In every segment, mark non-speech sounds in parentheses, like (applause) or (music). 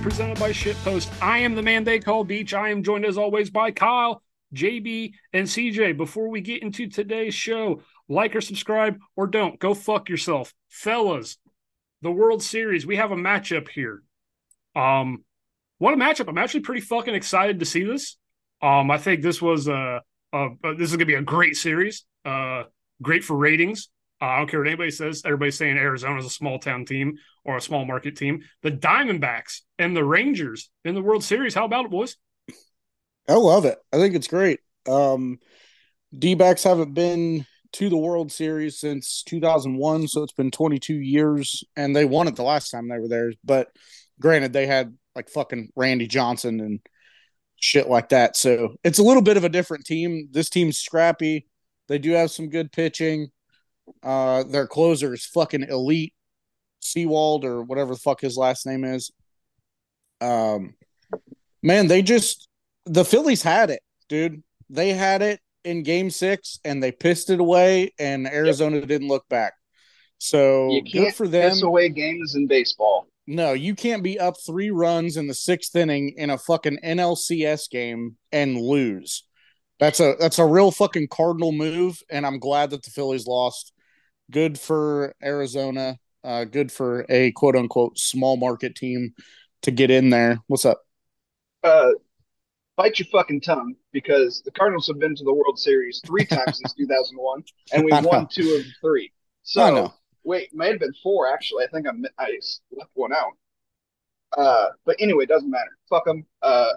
presented by Shitpost. I am the man they call Beach. I am joined, as always, by Kyle, JB, and CJ. Before we get into today's show, like or subscribe or don't. Go fuck yourself. Fellas, the World Series, we have a matchup here. Um, what a matchup. I'm actually pretty fucking excited to see this. Um, I think this was a, a this is gonna be a great series. Uh, great for ratings. Uh, I don't care what anybody says. Everybody's saying Arizona's a small town team or a small market team. The Diamondbacks and the Rangers in the World Series. How about it, boys? I love it. I think it's great. Um, D backs haven't been to the World Series since 2001, so it's been 22 years, and they won it the last time they were there. But granted, they had like fucking Randy Johnson and shit like that. So it's a little bit of a different team. This team's scrappy. They do have some good pitching. Uh, their closer is fucking elite, Sewald or whatever the fuck his last name is. Um, man, they just the Phillies had it, dude. They had it in Game Six, and they pissed it away, and Arizona yep. didn't look back. So you can't good for them. Piss away games in baseball. No, you can't be up three runs in the sixth inning in a fucking NLCS game and lose. That's a that's a real fucking cardinal move, and I'm glad that the Phillies lost. Good for Arizona. Uh, good for a quote unquote small market team to get in there. What's up? Uh, bite your fucking tongue because the Cardinals have been to the World Series three times since (laughs) 2001, and we won two of three. So wait, might have been four actually. I think I I left one out. Uh, but anyway, it doesn't matter. Fuck them. Uh,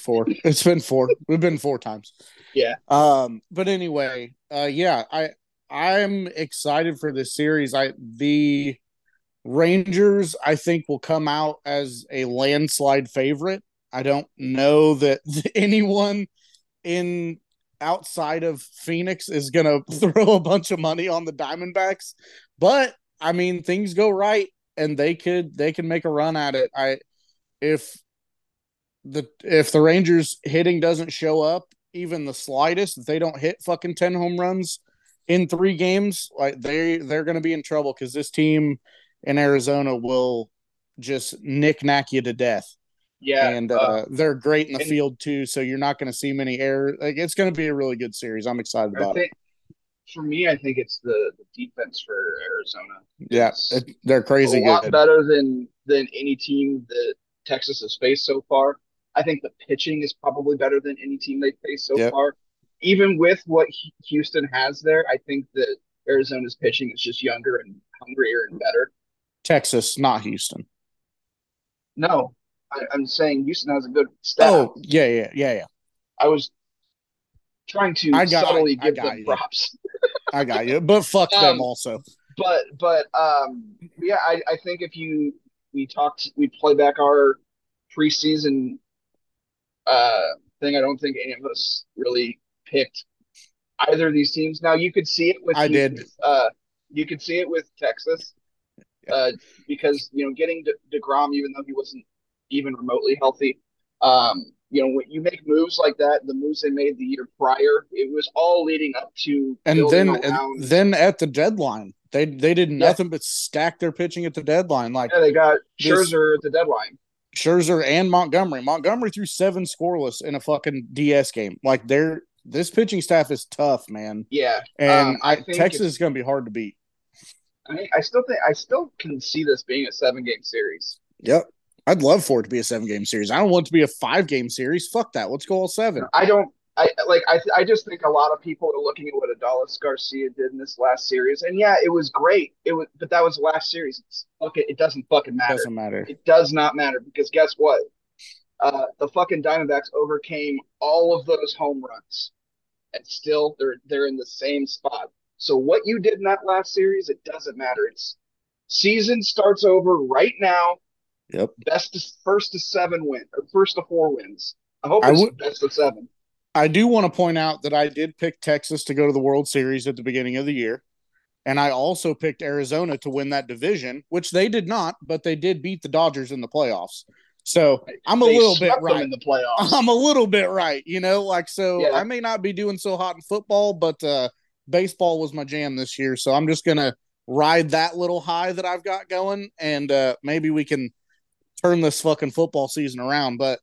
four. It's been four. We've been four times. Yeah. Um. But anyway, uh, yeah, I I'm excited for this series. I the Rangers I think will come out as a landslide favorite. I don't know that (laughs) anyone in outside of Phoenix is going (laughs) to throw a bunch of money on the Diamondbacks, but I mean things go right and they could they can make a run at it. I if the if the Rangers hitting doesn't show up even the slightest, if they don't hit fucking 10 home runs in 3 games, like they they're going to be in trouble cuz this team in Arizona will just nick nack you to death. Yeah, and uh, uh, they're great in the field too. So you're not going to see many errors. Like it's going to be a really good series. I'm excited about think, it. For me, I think it's the, the defense for Arizona. Yeah, it, they're crazy. A lot better than than any team that Texas has faced so far. I think the pitching is probably better than any team they've faced so yep. far. Even with what Houston has there, I think that Arizona's pitching is just younger and hungrier and better. Texas, not Houston. No, I, am saying Houston has a good staff. Oh, yeah, yeah, yeah, yeah. I was trying to I got, subtly I, give I them you. props. I got you, but fuck um, them also. But but um yeah, I, I think if you we talked we play back our preseason uh thing, I don't think any of us really picked either of these teams. Now you could see it with I did. Uh, you could see it with Texas. Uh, because you know getting De- deGrom, even though he wasn't even remotely healthy. Um, you know, when you make moves like that, the moves they made the year prior, it was all leading up to and then around... then at the deadline, they they did nothing yeah. but stack their pitching at the deadline. Like yeah, they got Scherzer at the deadline. Scherzer and Montgomery. Montgomery threw seven scoreless in a fucking DS game. Like they're this pitching staff is tough, man. Yeah, and um, I, Texas is going to be hard to beat. I, I still think I still can see this being a seven game series. Yep. I'd love for it to be a seven game series. I don't want it to be a five game series. Fuck that. Let's go all seven. I don't. I like. I. I just think a lot of people are looking at what Adolis Garcia did in this last series, and yeah, it was great. It was, but that was the last series. It's, okay, it doesn't fucking matter. It doesn't matter. It does not matter because guess what? Uh, the fucking Diamondbacks overcame all of those home runs, and still they're they're in the same spot. So what you did in that last series, it doesn't matter. It's season starts over right now Yep. Best to, first to seven win or first to four wins. I hope it's I w- best of seven. I do want to point out that I did pick Texas to go to the World Series at the beginning of the year. And I also picked Arizona to win that division, which they did not, but they did beat the Dodgers in the playoffs. So I'm a they little bit right in the playoffs. (laughs) I'm a little bit right, you know, like so yeah. I may not be doing so hot in football, but uh baseball was my jam this year. So I'm just gonna ride that little high that I've got going, and uh, maybe we can turn this fucking football season around. But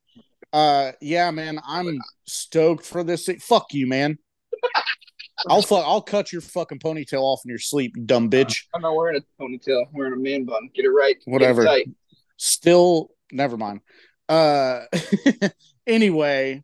uh, yeah, man, I'm stoked for this. Fuck you, man. (laughs) I'll fuck. I'll cut your fucking ponytail off in your sleep, you dumb bitch. I'm not wearing a ponytail. I'm wearing a man bun. Get it right. Whatever. It Still, never mind. Uh, (laughs) anyway,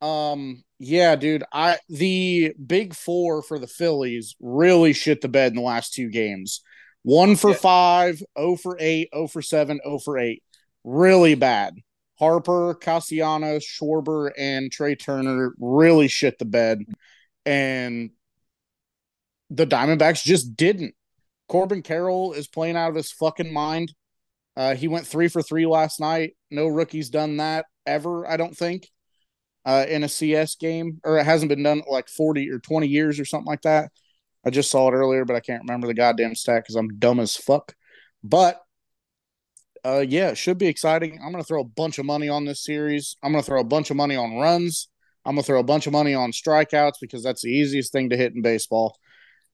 um, yeah, dude. I the big four for the Phillies really shit the bed in the last two games. One for yeah. five, 0 for eight, 0 for seven, 0 for eight. Really bad. Harper, Castellanos, Schwarber, and Trey Turner really shit the bed. And the Diamondbacks just didn't. Corbin Carroll is playing out of his fucking mind. Uh, he went three for three last night. No rookie's done that ever, I don't think uh, in a CS game, or it hasn't been done like 40 or 20 years or something like that. I just saw it earlier, but I can't remember the goddamn stat because I'm dumb as fuck. But uh, yeah, it should be exciting. I'm going to throw a bunch of money on this series. I'm going to throw a bunch of money on runs. I'm going to throw a bunch of money on strikeouts because that's the easiest thing to hit in baseball.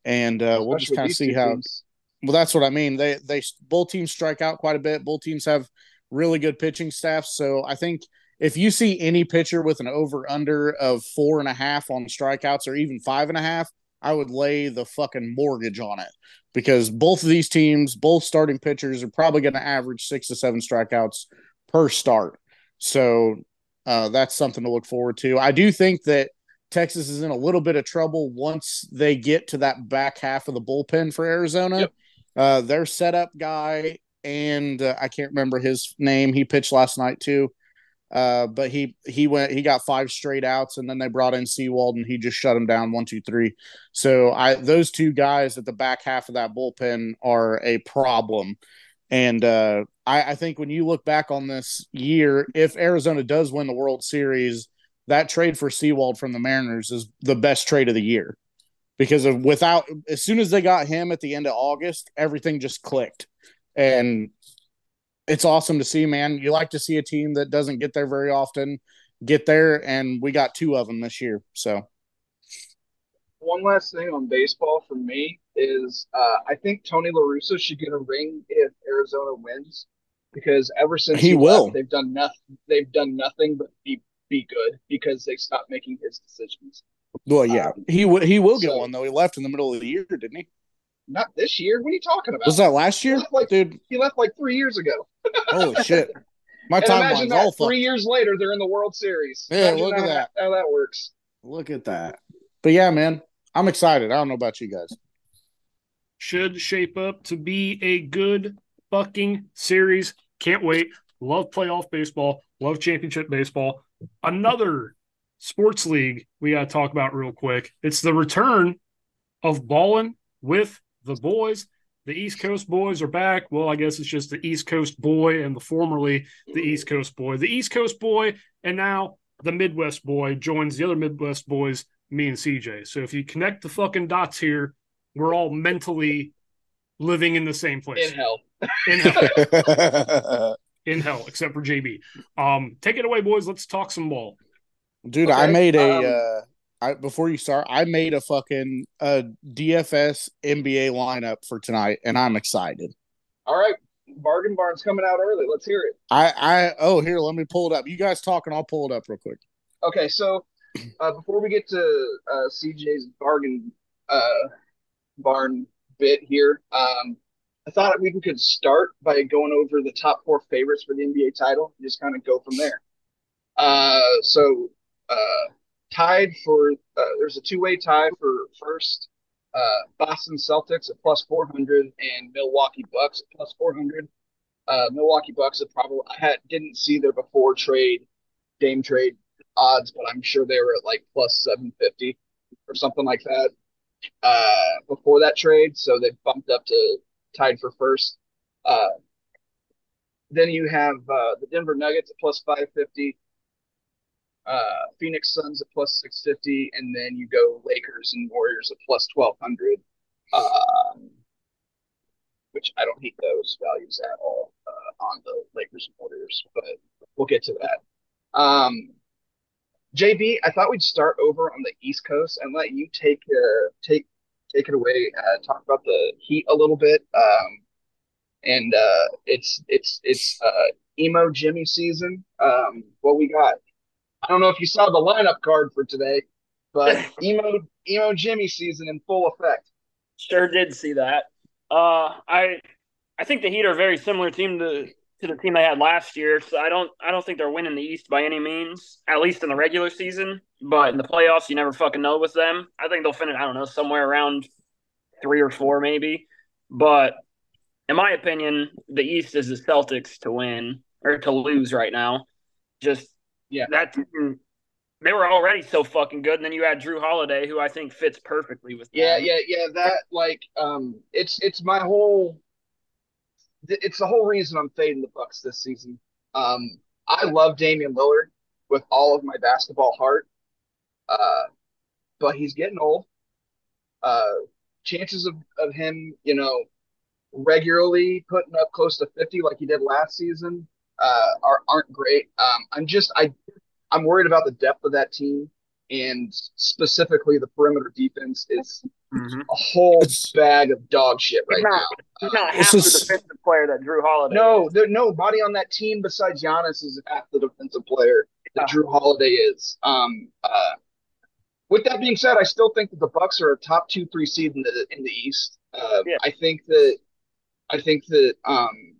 And uh, we'll just kind of see how. Teams. Well, that's what I mean. They they both teams strike out quite a bit. Both teams have really good pitching staffs. So I think if you see any pitcher with an over under of four and a half on strikeouts or even five and a half, I would lay the fucking mortgage on it because both of these teams, both starting pitchers, are probably going to average six to seven strikeouts per start. So uh, that's something to look forward to. I do think that Texas is in a little bit of trouble once they get to that back half of the bullpen for Arizona. Yep. Uh, their setup guy, and uh, I can't remember his name, he pitched last night too. Uh, but he he went he got five straight outs, and then they brought in Sewald, and he just shut him down one two three. So I those two guys at the back half of that bullpen are a problem. And uh, I, I think when you look back on this year, if Arizona does win the World Series, that trade for Sewald from the Mariners is the best trade of the year because of without as soon as they got him at the end of August, everything just clicked. And it's awesome to see, man. You like to see a team that doesn't get there very often get there, and we got two of them this year. So, one last thing on baseball for me is uh, I think Tony La Russa should get a ring if Arizona wins because ever since he, he will, left, they've done nothing. They've done nothing but be be good because they stopped making his decisions. Well, yeah, um, he w- he will get so, one though. He left in the middle of the year, didn't he? Not this year. What are you talking about? Was that last year, like, dude? He left like three years ago. Holy (laughs) shit! My timeline's all Three years later, they're in the World Series. Yeah, imagine look at that. How that works. Look at that. But yeah, man, I'm excited. I don't know about you guys. Should shape up to be a good fucking series. Can't wait. Love playoff baseball. Love championship baseball. Another sports league we got to talk about real quick. It's the return of balling with the boys. The East Coast boys are back. Well, I guess it's just the East Coast boy and the formerly the East Coast boy. The East Coast boy and now the Midwest boy joins the other Midwest boys, me and CJ. So if you connect the fucking dots here, we're all mentally living in the same place. In hell. In hell. (laughs) in hell, except for JB. Um, take it away, boys. Let's talk some ball. Dude, okay. I made a um, uh, I before you start, I made a fucking uh, DFS NBA lineup for tonight, and I'm excited. All right, bargain barn's coming out early. Let's hear it. I I oh here, let me pull it up. You guys talking? I'll pull it up real quick. Okay, so uh, before we get to uh, CJ's bargain uh, barn bit here, um, I thought we could start by going over the top four favorites for the NBA title. And just kind of go from there. Uh, so tied for uh, there's a two-way tie for first. Uh, Boston Celtics at plus 400 and Milwaukee Bucks at plus 400. Uh, Milwaukee Bucks have probably I had didn't see their before trade Dame trade odds, but I'm sure they were at like plus 750 or something like that uh, before that trade. So they bumped up to tied for first. Uh, then you have uh, the Denver Nuggets at plus 550, uh, Phoenix Suns at plus 650, and then you go Lakers and Warriors at plus 1200, um, which I don't hate those values at all uh, on the Lakers and Warriors, but we'll get to that. Um, JB, I thought we'd start over on the East Coast and let you take uh, take take it away. Uh, talk about the Heat a little bit. Um, and uh, it's it's it's uh, emo Jimmy season. Um, what we got? I don't know if you saw the lineup card for today, but (laughs) emo emo Jimmy season in full effect. Sure did see that. Uh, I I think the Heat are a very similar team to to the team they had last year. So I don't I don't think they're winning the East by any means, at least in the regular season. But in the playoffs, you never fucking know with them. I think they'll finish I don't know somewhere around three or four maybe. But in my opinion, the East is the Celtics to win or to lose right now. Just yeah, that they were already so fucking good, and then you had Jrue Holiday, who I think fits perfectly with. That. Yeah, them. yeah, yeah. That like, um, it's it's my whole. It's the whole reason I'm fading the Bucks this season. Um, I love Damian Lillard with all of my basketball heart, uh, but he's getting old. Uh, chances of, of him, you know, regularly putting up close to 50 like he did last season uh, are, aren't great. Um, I'm just I I'm worried about the depth of that team and specifically the perimeter defense is mm-hmm. a whole it's, bag of dog shit right not, now. He's not half the defensive player that Jrue Holiday. No, there nobody on that team besides Giannis is half the defensive player that Jrue Holiday is. Um, uh, with that being said, I still think that the Bucks are a top two, three seed in the in the East. Uh, yeah. I think that I think that um,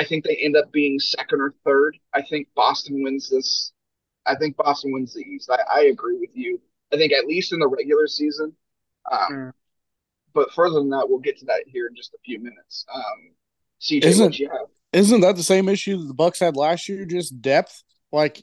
I think they end up being second or third. I think Boston wins this. I think Boston wins the East. I, I agree with you. I think at least in the regular season. Um, mm. But further than that, we'll get to that here in just a few minutes. Um, CJ, isn't, isn't that the same issue that the Bucks had last year? Just depth, like.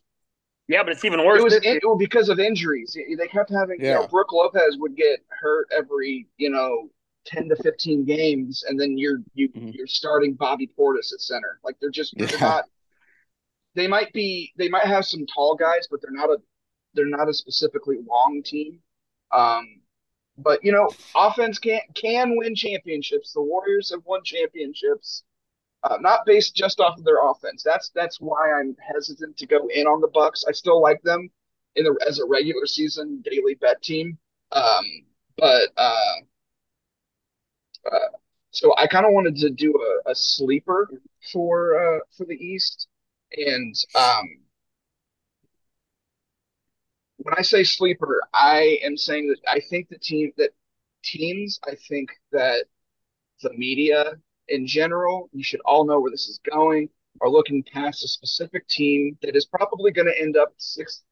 Yeah, but it's even worse. It was in, well, because of injuries. They kept having. Yeah. You know, Brook Lopez would get hurt every you know 10 to 15 games and then you're you mm-hmm. you're starting Bobby Portis at center. Like they're just they're not they might be they might have some tall guys, but they're not a they're not a specifically long team. Um but you know, offense can can win championships. The Warriors have won championships. Uh, not based just off of their offense. That's that's why I'm hesitant to go in on the Bucks. I still like them in the as a regular season daily bet team. Um, but uh, so I kind of wanted to do a, a sleeper for uh, for the East, and um, when I say sleeper, I am saying that I think the team that teams, I think that the media in general, you should all know where this is going, are looking past a specific team that is probably going to end up sixth,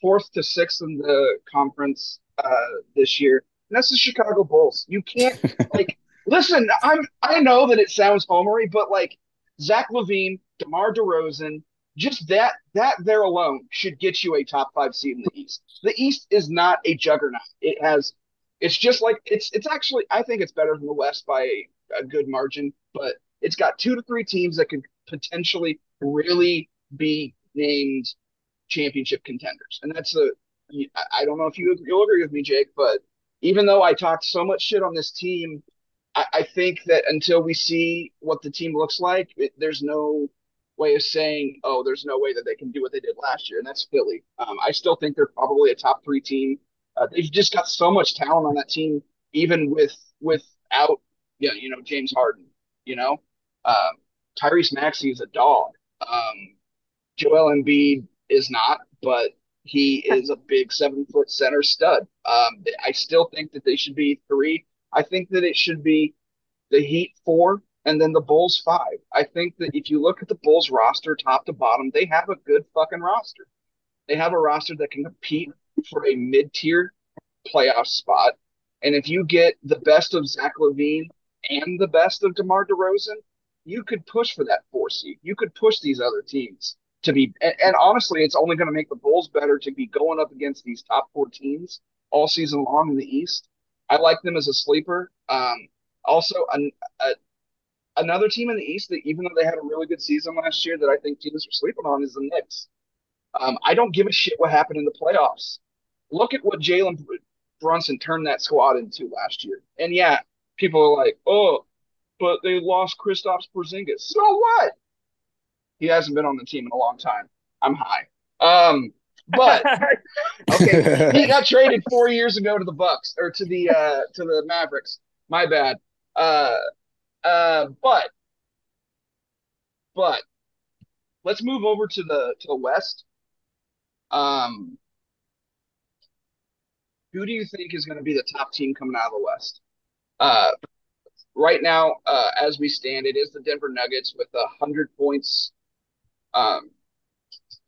fourth to sixth in the conference uh, this year, that's the Chicago Bulls. You can't (laughs) like listen. I'm I know that it sounds homery, but like Zach LaVine, DeMar DeRozan, just that that there alone should get you a top five seed in the East. The East is not a juggernaut. It has. It's just like it's. It's actually. I think it's better than the West by a, a good margin, but it's got two to three teams that could potentially really be named championship contenders, and that's a. I don't know if you you'll agree with me, Jake, but even though I talked so much shit on this team, I, I think that until we see what the team looks like, it, there's no way of saying, oh, there's no way that they can do what they did last year, and that's Philly. Um, I still think they're probably a top three team. Uh, they've just got so much talent on that team, even with without know, you know James Harden. You know, um, Tyrese Maxey is a dog. Um, Joel Embiid is not, but he is a big seven foot center stud. Um, I still think that they should be three. I think that it should be the Heat four and then the Bulls five. I think that if you look at the Bulls roster top to bottom, they have a good fucking roster. They have a roster that can compete for a mid tier playoff spot. And if you get the best of Zach LaVine and the best of DeMar DeRozan, you could push for that four seed. You could push these other teams to be and, and honestly it's only going to make the bulls better to be going up against these top four teams all season long in the east. I like them as a sleeper. Um, also an, a, another team in the east that even though they had a really good season last year that i think teams are sleeping on is the knicks. Um, i don't give a shit what happened in the playoffs. Look at what jalen brunson turned that squad into last year. And yeah people are like oh but they lost Kristaps Porzingis. So what? He hasn't been on the team in a long time. I'm high. Um, but (laughs) okay, he got traded four years ago to the Bucks or to the uh to the Mavericks. My bad. Uh, uh, but but let's move over to the to the West. Um, who do you think is going to be the top team coming out of the West? Uh, right now, uh, as we stand, it is the Denver Nuggets with a hundred points um,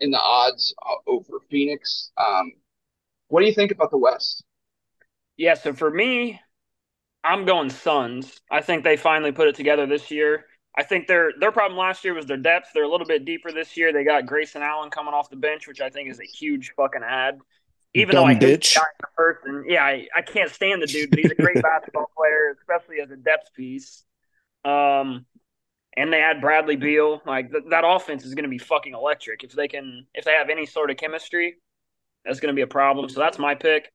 in the odds uh, over Phoenix. Um, what do you think about the West? Yeah, so for me, I'm going Suns. I think they finally put it together this year. I think their their problem last year was their depth. They're a little bit deeper this year. They got Grayson Allen coming off the bench, which I think is a huge fucking add. Even Dumb though I bitch. hate the person, yeah, I, I can't stand the dude, but he's a great (laughs) basketball player, especially as a depth piece. Um, and they had Bradley Beal. Like th- that offense is going to be fucking electric if they can if they have any sort of chemistry. That's going to be a problem. So that's my pick.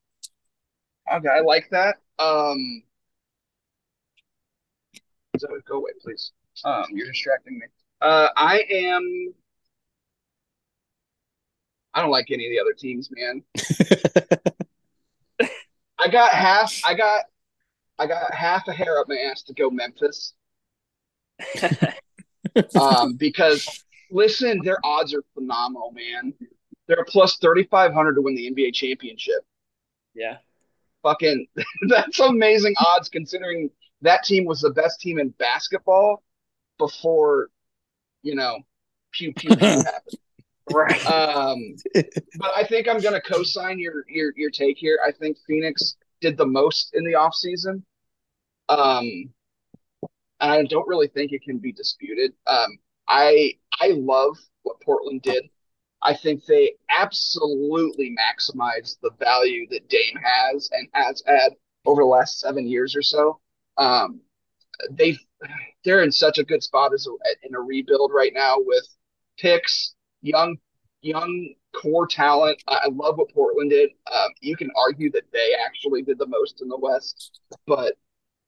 Okay, I like that. Um, so go away, please. Um, you're distracting me. Uh, I am. I don't like any of the other teams, man. (laughs) I got half. I got. I got half a hair up my ass to go Memphis. (laughs) um, because listen, their odds are phenomenal, man. They're plus thirty five hundred to win the NBA championship. Yeah. Fucking, (laughs) that's amazing odds considering that team was the best team in basketball before, you know, pew pew pew happened. (laughs) Right. Um, but I think I'm going to co-sign your your your take here. I think Phoenix did the most in the offseason. Um, and I don't really think it can be disputed. Um, I I love what Portland did. I think they absolutely maximized the value that Dame has and has had over the last seven years or so. Um, they they're in such a good spot as a, in a rebuild right now with picks, young young core talent. I love what Portland did. Um, you can argue that they actually did the most in the West, but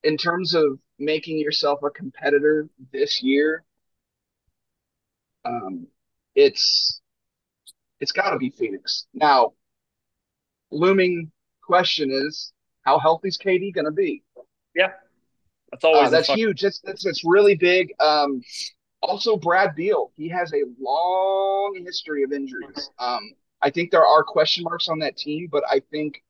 in terms of making yourself a competitor this year, um, it's it's got to be Phoenix. Now, looming question is, how healthy is KD going to be? Yeah, that's always uh, that's huge. That's, that's that's really big. Um, also, Brad Beal, he has a long history of injuries. Um, I think there are question marks on that team, but I think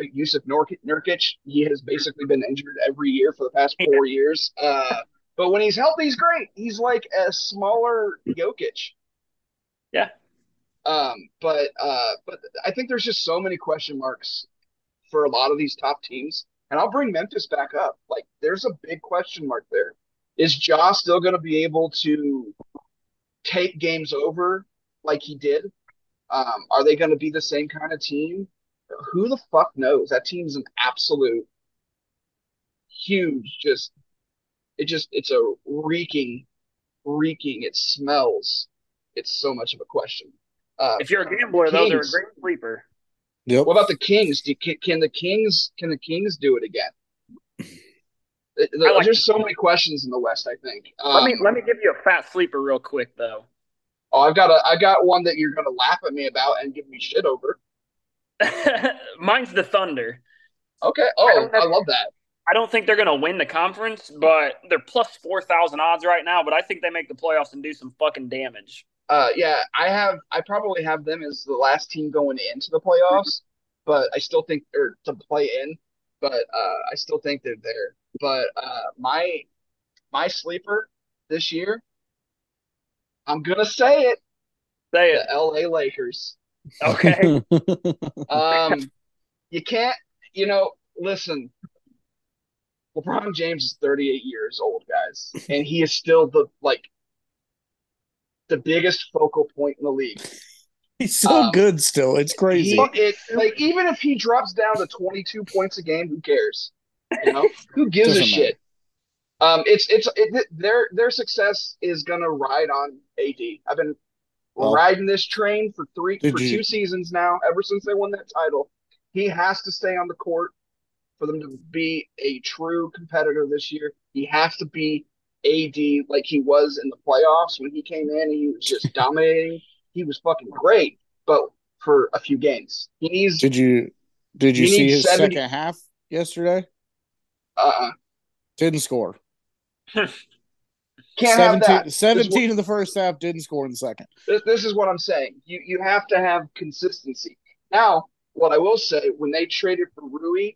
Jusuf Nurkic, he has basically been injured every year for the past four years. Uh, but when he's healthy, he's great. He's like a smaller Jokic. Yeah. Um, but uh, but I think there's just so many question marks for a lot of these top teams. And I'll bring Memphis back up. Like, there's a big question mark there. Is Ja still going to be able to take games over like he did? Um, are they going to be the same kind of team? Who the fuck knows? That team's an absolute huge, just, it just, it's a reeking, reeking. It smells. It's so much of a question. Uh, if you're a gambler, Kings, though, they're a great sleeper. Yep. What about the Kings? Do, can, can, the Kings can the Kings do it again? Like There's so many questions in the West. I think. Um, let me um, let me give you a fat sleeper real quick though. Oh, I've got a I got one that you're going to laugh at me about and give me shit over. (laughs) Mine's the Thunder. Okay. Oh, I, I love that. I don't think they're going to win the conference, but they're plus 4,000 odds right now. But I think they make the playoffs and do some fucking damage. Uh, yeah, I have. I probably have them as the last team going into the playoffs, but I still think or to play in, but uh, I still think they're there. But uh, my my sleeper this year, I'm gonna say it. Say it. The L.A. Lakers. Okay. (laughs) um, you can't. You know, listen. LeBron James is 38 years old, guys, and he is still the like the biggest focal point in the league. He's so um, good still. It's crazy. He, it, like even if he drops down to 22 points a game, who cares? You know, who gives Doesn't a shit? Um, it's it's it, their their success is gonna ride on AD. I've been well, riding this train for three for you? two seasons now. Ever since they won that title, he has to stay on the court for them to be a true competitor this year. He has to be AD like he was in the playoffs when he came in. And he was just (laughs) dominating. He was fucking great. But for a few games. He needs. Did you did you see his 70, second half yesterday? Uh. Uh-uh. Didn't score. (laughs) Can't 17, have that. 17 what, in the first half, didn't score in the second. This, this is what I'm saying. You you have to have consistency. Now, what I will say, when they traded for Rui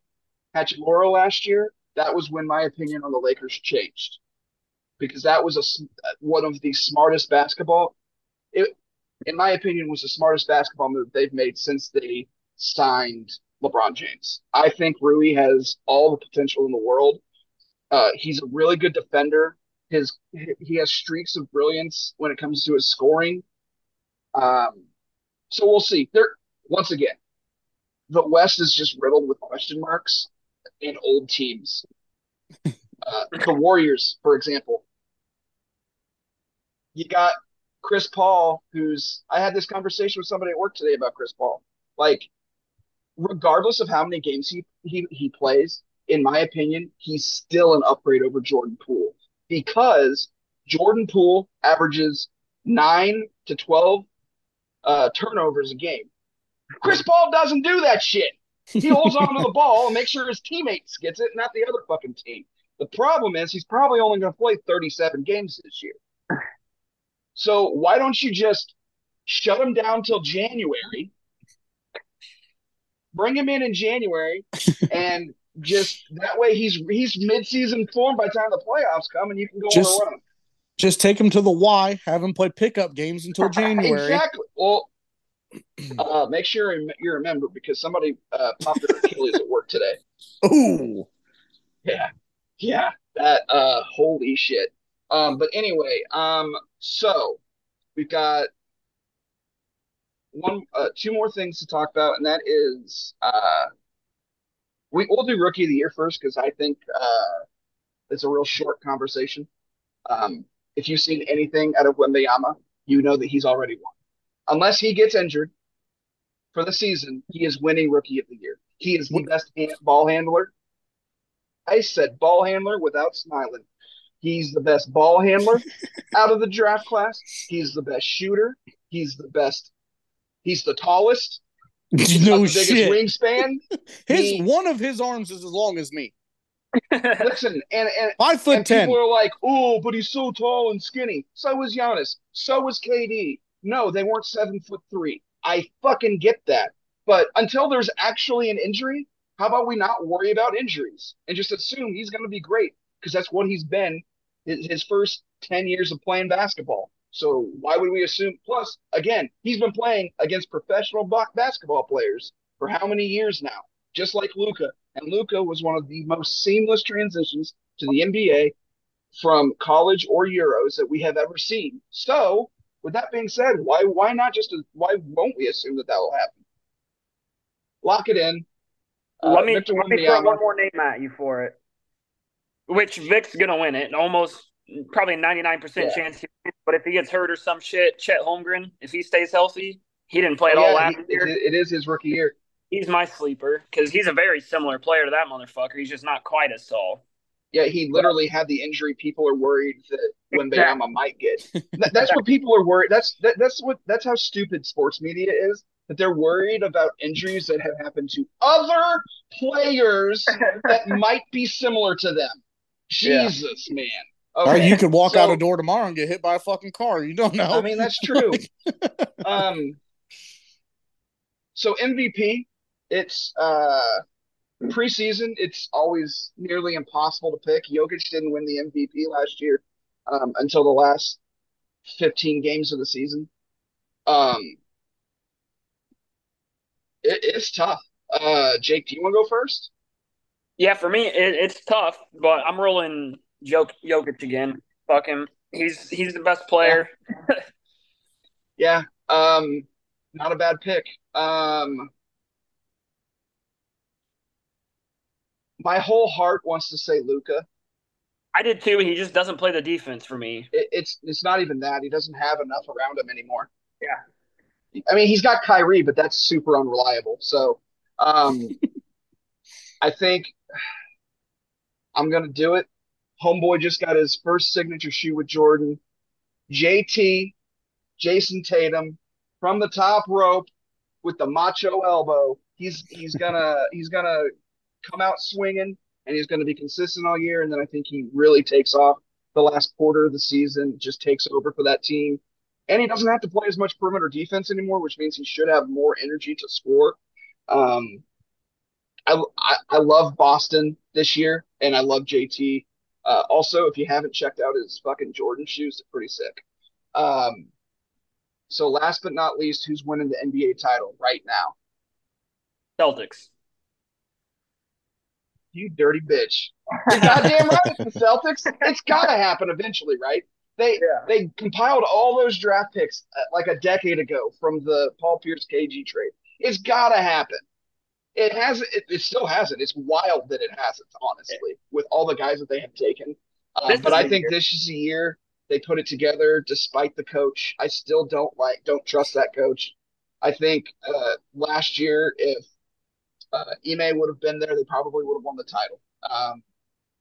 Hachimura last year, that was when my opinion on the Lakers changed because that was a one of the smartest basketball. It, in my opinion, was the smartest basketball move they've made since they signed LeBron James. I think Rui has all the potential in the world. Uh, he's a really good defender. His he has streaks of brilliance when it comes to his scoring. Um, so we'll see. There once again, the West is just riddled with question marks and old teams. (laughs) Uh, the Warriors, for example, you got Chris Paul, who's I had this conversation with somebody at work today about Chris Paul. Like, regardless of how many games he he, he plays, in my opinion, he's still an upgrade over Jordan Poole because Jordan Poole averages nine to twelve uh, turnovers a game. Chris Paul doesn't do that shit. He holds on to the ball and makes sure his teammates gets it, not the other fucking team. The problem is he's probably only going to play 37 games this year. So why don't you just shut him down till January? Bring him in in January, (laughs) and just that way he's he's mid-season form by the time the playoffs come, and you can go just, on a run. Just take him to the Y, have him play pickup games until (laughs) January. exactly. Well, uh, make sure you remember because somebody uh, popped their Achilles at work today. (laughs) Ooh. Yeah. Yeah. That uh holy shit. Um, but anyway, um, so we've got one, uh, two more things to talk about, and that is uh, we will do rookie of the year first because I think uh, it's a real short conversation. Um, if you've seen anything out of Wembanyama, you know that he's already won. Unless he gets injured for the season, he is winning rookie of the year. He is the best ball handler. I said ball handler without smiling. He's the best ball handler (laughs) out of the draft class. He's the best shooter. He's the best. He's the tallest. No shit. wingspan. (laughs) His he, one of his arms is as long as me. (laughs) Listen, and, and five foot and ten. People are like, "Oh, but he's so tall and skinny." So was Giannis. So was KD. No, they weren't seven foot three. I fucking get that. But until there's actually an injury, how about we not worry about injuries and just assume he's going to be great because that's what he's been his, his first 10 years of playing basketball. So why would we assume? Plus, again, he's been playing against professional basketball players for how many years now? Just like Luka, and Luka was one of the most seamless transitions to the NBA from college or Euros that we have ever seen. So, with that being said, why why not just why won't we assume that that will happen? Lock it in. Let uh, me let me throw one more name at you for it which Vic's gonna win it. Almost probably a ninety nine percent chance. But if he gets hurt or some shit, Chet Holmgren, if he stays healthy, he didn't play at oh, all last he, year. It is his rookie year. He's my sleeper because he's a very similar player to that motherfucker. He's just not quite as tall. Yeah, he literally had the injury people are worried that when. Bama might get. That, that's what people are worried. That's that, that's what that's how stupid sports media is. That they're worried about injuries that have happened to other players (laughs) that might be similar to them. Jesus, yeah. man. Okay. Or you could walk so, out a door tomorrow and get hit by a fucking car. You don't know. I mean, that's (laughs) true. (laughs) um, so MVP, it's uh, preseason. It's always nearly impossible to pick. Jokic didn't win the MVP last year um, until the last 15 games of the season. Um, it, it's tough. Uh, Jake, do you want to go first? Yeah, for me, it, it's tough, but I'm rolling Jok- Jokic again. Fuck him. He's he's the best player. (laughs) yeah. Um, not a bad pick. Um, my whole heart wants to say Luka. I did too. He just doesn't play the defense for me. It, it's it's not even that. He doesn't have enough around him anymore. Yeah. I mean, he's got Kyrie, but that's super unreliable. So, um, (laughs) I think I'm going to do it. Homeboy just got his first signature shoe with Jordan. JT, Jayson Tatum from the top rope. with the macho elbow. He's he's gonna (laughs) he's gonna come out swinging, and he's gonna be consistent all year. And then I think he really takes off the last quarter of the season, just takes over for that team. And he doesn't have to play as much perimeter defense anymore, which means he should have more energy to score. Um, I, I, I love Boston this year, and I love JT. Uh, also, if you haven't checked out his fucking Jordan shoes, they're pretty sick. Um, so last but not least, who's winning the NBA title right now? Celtics. You dirty bitch. (laughs) You're goddamn right it's the Celtics. It's gotta happen eventually, right? They yeah. they compiled all those draft picks uh, like a decade ago from the Paul Pierce KG trade. It's gotta happen. It hasn't. It, it, still hasn't. It's wild that it hasn't, honestly, with all the guys that they have taken. Um, but I think year. this is a year they put it together, despite the coach. I still don't like, don't trust that coach. I think uh, last year, if uh, Ime would have been there, they probably would have won the title. Um,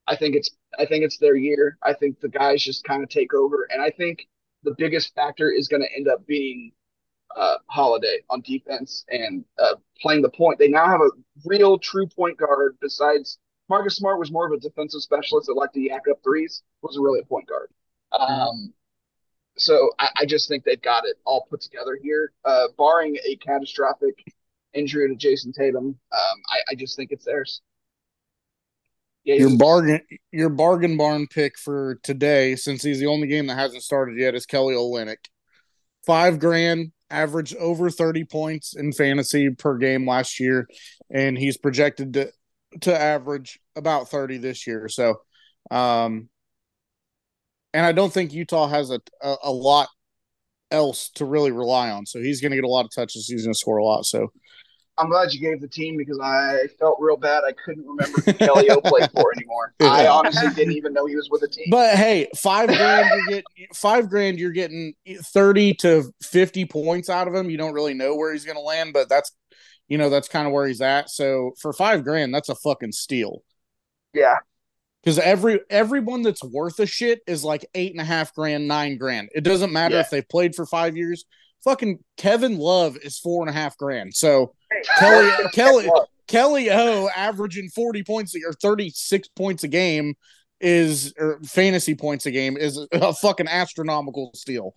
I think it's, I think it's their year. I think the guys just kind of take over, and I think the biggest factor is going to end up being uh, Holiday on defense and uh, playing the point. They now have a real true point guard besides Marcus Smart was more of a defensive specialist that liked to yak up threes. Wasn't really a point guard. Um, so I, I, just think they've got it all put together here. Uh, barring a catastrophic injury to Jayson Tatum, um, I, I, just think it's theirs. Yeah, your bargain, your bargain barn pick for today, since he's the only game that hasn't started yet, is Kelly Olynyk. Five grand, averaged over 30 points in fantasy per game last year, and he's projected to to average about 30 this year. So, um, and I don't think Utah has a, a, a lot else to really rely on. So he's going to get a lot of touches. He's going to score a lot. So I'm glad you gave the team because I felt real bad. I couldn't remember who (laughs) Kelly O played for anymore. I honestly didn't even know he was with a team. But hey, five grand you're getting five grand you're getting thirty to fifty points out of him. You don't really know where he's going to land, but that's you know that's kind of where he's at. So for five grand, that's a fucking steal. Yeah, because every everyone that's worth a shit is like eight and a half grand, nine grand. It doesn't matter yeah. if they've played for five years. Fucking Kevin Love is four and a half grand. So Kelly (laughs) Kelly Kelly O averaging 40 points or 36 points a game is or fantasy points a game is a fucking astronomical steal.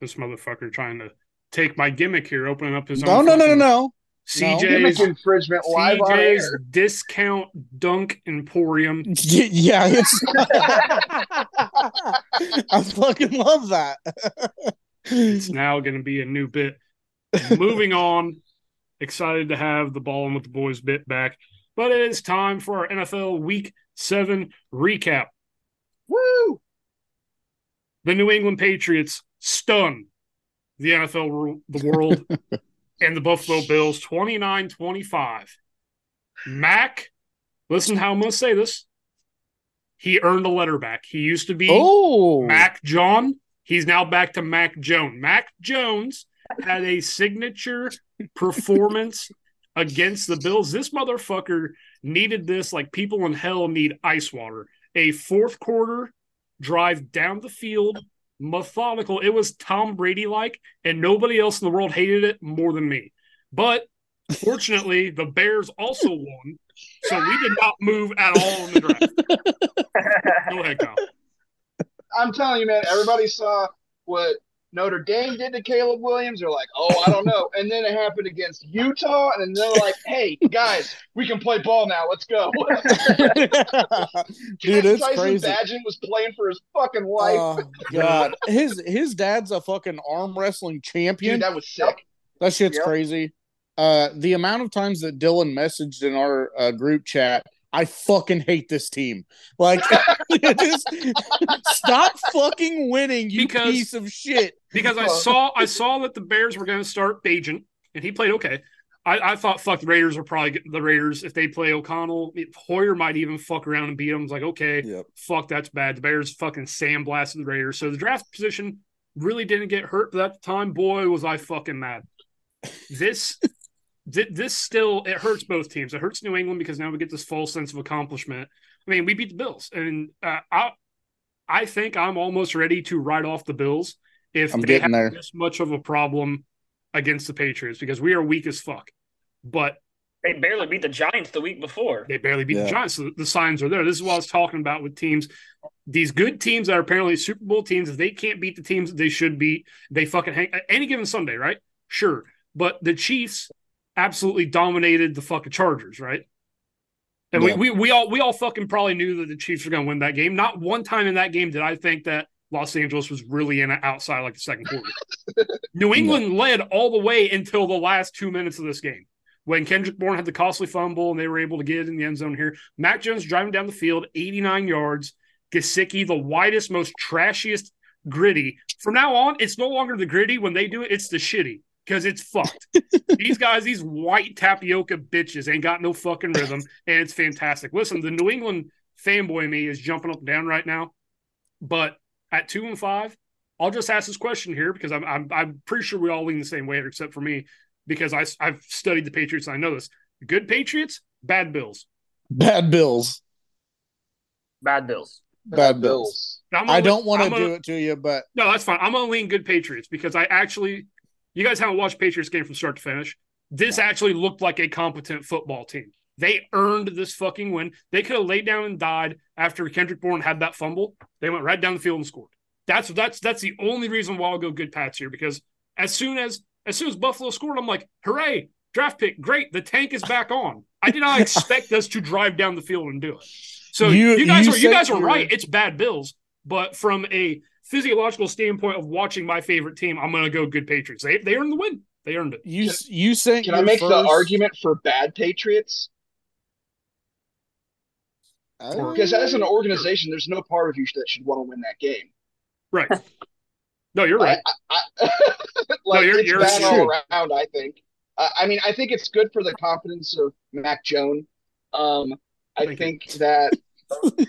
This motherfucker trying to take my gimmick here, opening up his no, own. No, no, no, no, no. CJ's infringement live CJ's discount dunk emporium. Yeah, it's (laughs) I fucking love that. it's now going to be a new bit. Moving on, excited to have the ball and with the boys bit back, but it is time for our NFL Week Seven recap. Woo! The New England Patriots stun the NFL the world (laughs) and the Buffalo Bills 29 25. Mac, listen how I'm going to say this. He earned a letter back. He used to be oh. Mac John. He's now back to Mac Jones. Mac Jones had a signature performance against the Bills. This motherfucker needed this like people in hell need ice water. A fourth quarter drive down the field methodical. It was Tom Brady like, and nobody else in the world hated it more than me. But fortunately, the Bears also won, so we did not move at all in the draft. (laughs) Go ahead, Kyle. I'm telling you, man, everybody saw what Notre Dame did to Caleb Williams, they're like, oh, I don't know. And then it happened against Utah, and they're like, hey, guys, we can play ball now. Let's go. (laughs) Dude, it's Tyson crazy. Bagent was playing for his fucking life. Oh, God. his his dad's a fucking arm wrestling champion. Dude, that was sick. That shit's yep. crazy. Uh, the amount of times that Dylan messaged in our uh, group chat, I fucking hate this team. Like, (laughs) just stop fucking winning, you because, piece of shit. Because I saw I saw that the Bears were going to start Bagent, and he played okay. I, I, thought fuck the Raiders are probably the Raiders if they play O'Connell. Hoyer might even fuck around and beat them. It's like okay, yep. fuck that's bad. The Bears fucking sandblasted the Raiders, so the draft position really didn't get hurt. But at the time, boy, was I fucking mad. This this still it hurts both teams. It hurts New England because now we get this false sense of accomplishment. I mean, we beat the Bills, and uh, I I think I'm almost ready to write off the Bills if I'm they have there. this much of a problem against the Patriots because we are weak as fuck. But they barely beat the Giants the week before. They barely beat yeah. the Giants. So the signs are there. This is what I was talking about with teams. These good teams that are apparently Super Bowl teams, if they can't beat the teams they should beat, they fucking hang any given Sunday, right? Sure. But the Chiefs absolutely dominated the fucking Chargers, right? And yeah. we, we we all we all fucking probably knew that the Chiefs were gonna win that game. Not one time in that game did I think that Los Angeles was really in outside like the second quarter. (laughs) New England no. led all the way until the last two minutes of this game when Kendrick Bourne had the costly fumble and they were able to get it in the end zone here. Mac Jones driving down the field, 89 yards. Gesicki, the widest, most trashiest gritty. From now on, it's no longer the gritty. When they do it, it's the shitty because it's fucked. (laughs) these guys, these white tapioca bitches, ain't got no fucking rhythm, and it's fantastic. Listen, the New England fanboy me is jumping up and down right now, but at two and five, I'll just ask this question here because I'm I'm, I'm pretty sure we all lean the same way, except for me because I, I've studied the Patriots and I know this. Good Patriots, bad Bills. Bad Bills. Bad Bills. Bad, Bills. I don't want to do it to you, but no, that's fine. I'm gonna lean good Patriots because I actually, you guys haven't watched Patriots game from start to finish. This actually looked like a competent football team. They earned this fucking win. They could have laid down and died after Kendrick Bourne had that fumble. They went right down the field and scored. That's that's that's the only reason why I'll go good Pats here because as soon as as soon as Buffalo scored, I'm like, hooray, draft pick, great. The tank is back on. I did not (laughs) expect us to drive down the field and do it. So you, you guys you are you guys are right. It's bad Bills, but from a physiological standpoint of watching my favorite team, I'm going to go good Patriots. They they earned the win. They earned it. You can, you sent. Can I make first... the argument for bad Patriots? Because as an organization, there's no part of you that should want to win that game. Right. No, you're right. I, I, (laughs) like, no, you're, it's you're bad all around. I think. Uh, I mean, I think it's good for the confidence of Mac Jones. Um, I Thank think you. that. (laughs)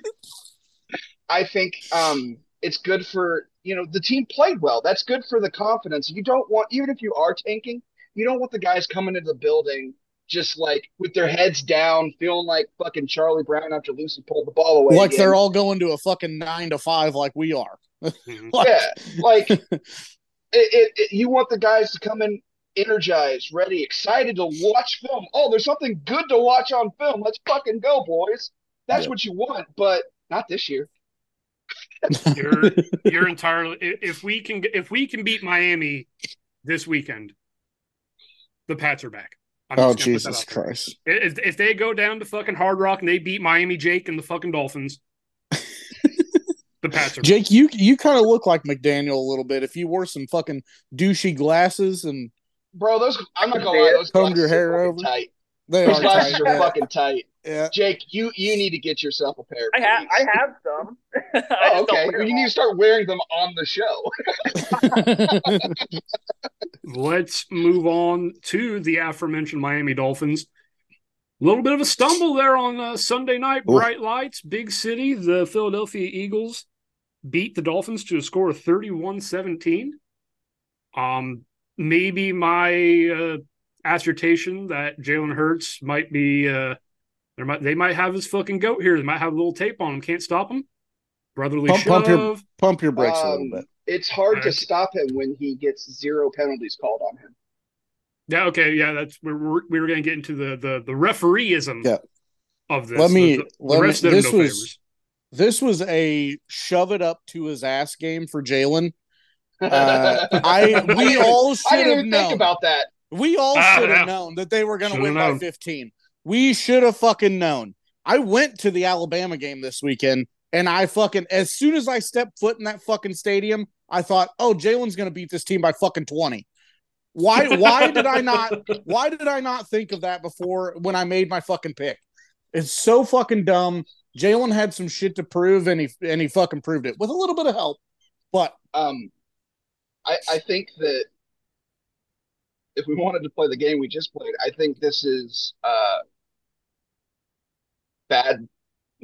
I think um, it's good for you know the team played well. That's good for the confidence. You don't want even if you are tanking, you don't want the guys coming into the building just like with their heads down, feeling like fucking Charlie Brown after Lucy pulled the ball away. Like again. they're all going to a fucking nine to five, like we are. (laughs) Like, yeah, like (laughs) it, it, it, you want the guys to come in energized, ready, excited to watch film. Oh, there's something good to watch on film. Let's fucking go, boys. That's yeah. what you want, but not this year. (laughs) you're (laughs) you're entirely if we can if we can beat Miami this weekend, the Pats are back. I'm oh Jesus Christ! If, if they go down to fucking Hard Rock and they beat Miami Jake and the fucking Dolphins, (laughs) the Pats are Jake. You you kind of look like McDaniel a little bit. If you wore some fucking douchey glasses and bro, those I'm not gonna lie, those combed your hair over. Tight. They those are glasses tight, are fucking tight. Yeah. Jake, you you need to get yourself a pair. I have I have some. (laughs) oh, okay. Well, you need to start wearing them on the show. (laughs) Let's move on to the aforementioned Miami Dolphins. A little bit of a stumble there on uh, Sunday night. Bright lights, big city. The Philadelphia Eagles beat the Dolphins to a score of 31 17. Um, maybe my uh, assertion that Jalen Hurts might be uh, there might they might have his fucking goat here. They might have a little tape on him. Can't stop him. Brotherly pump, pump your pump your brakes um, a little um, bit. It's hard right. to stop him when he gets zero penalties called on him. Yeah. Okay. Yeah. That's we're, we're we were going to get into the the the refereeism. Yeah. Of this. Let me. The, the, let me this no was favors. this was a shove it up to his ass game for Jalen. (laughs) Uh, I we all should have known about that. We all ah, should have known that they were going to win known. by 15. We should have fucking known. I went to the Alabama game this weekend and I fucking, as soon as I stepped foot in that fucking stadium, I thought, oh, Jalen's going to beat this team by fucking 20. Why, why did I not, (laughs) why did I not think of that before when I made my fucking pick? It's so fucking dumb. Jalen had some shit to prove and he, and he fucking proved it with a little bit of help. But, um, I, I think that if we wanted to play the game we just played, I think this is uh, bad.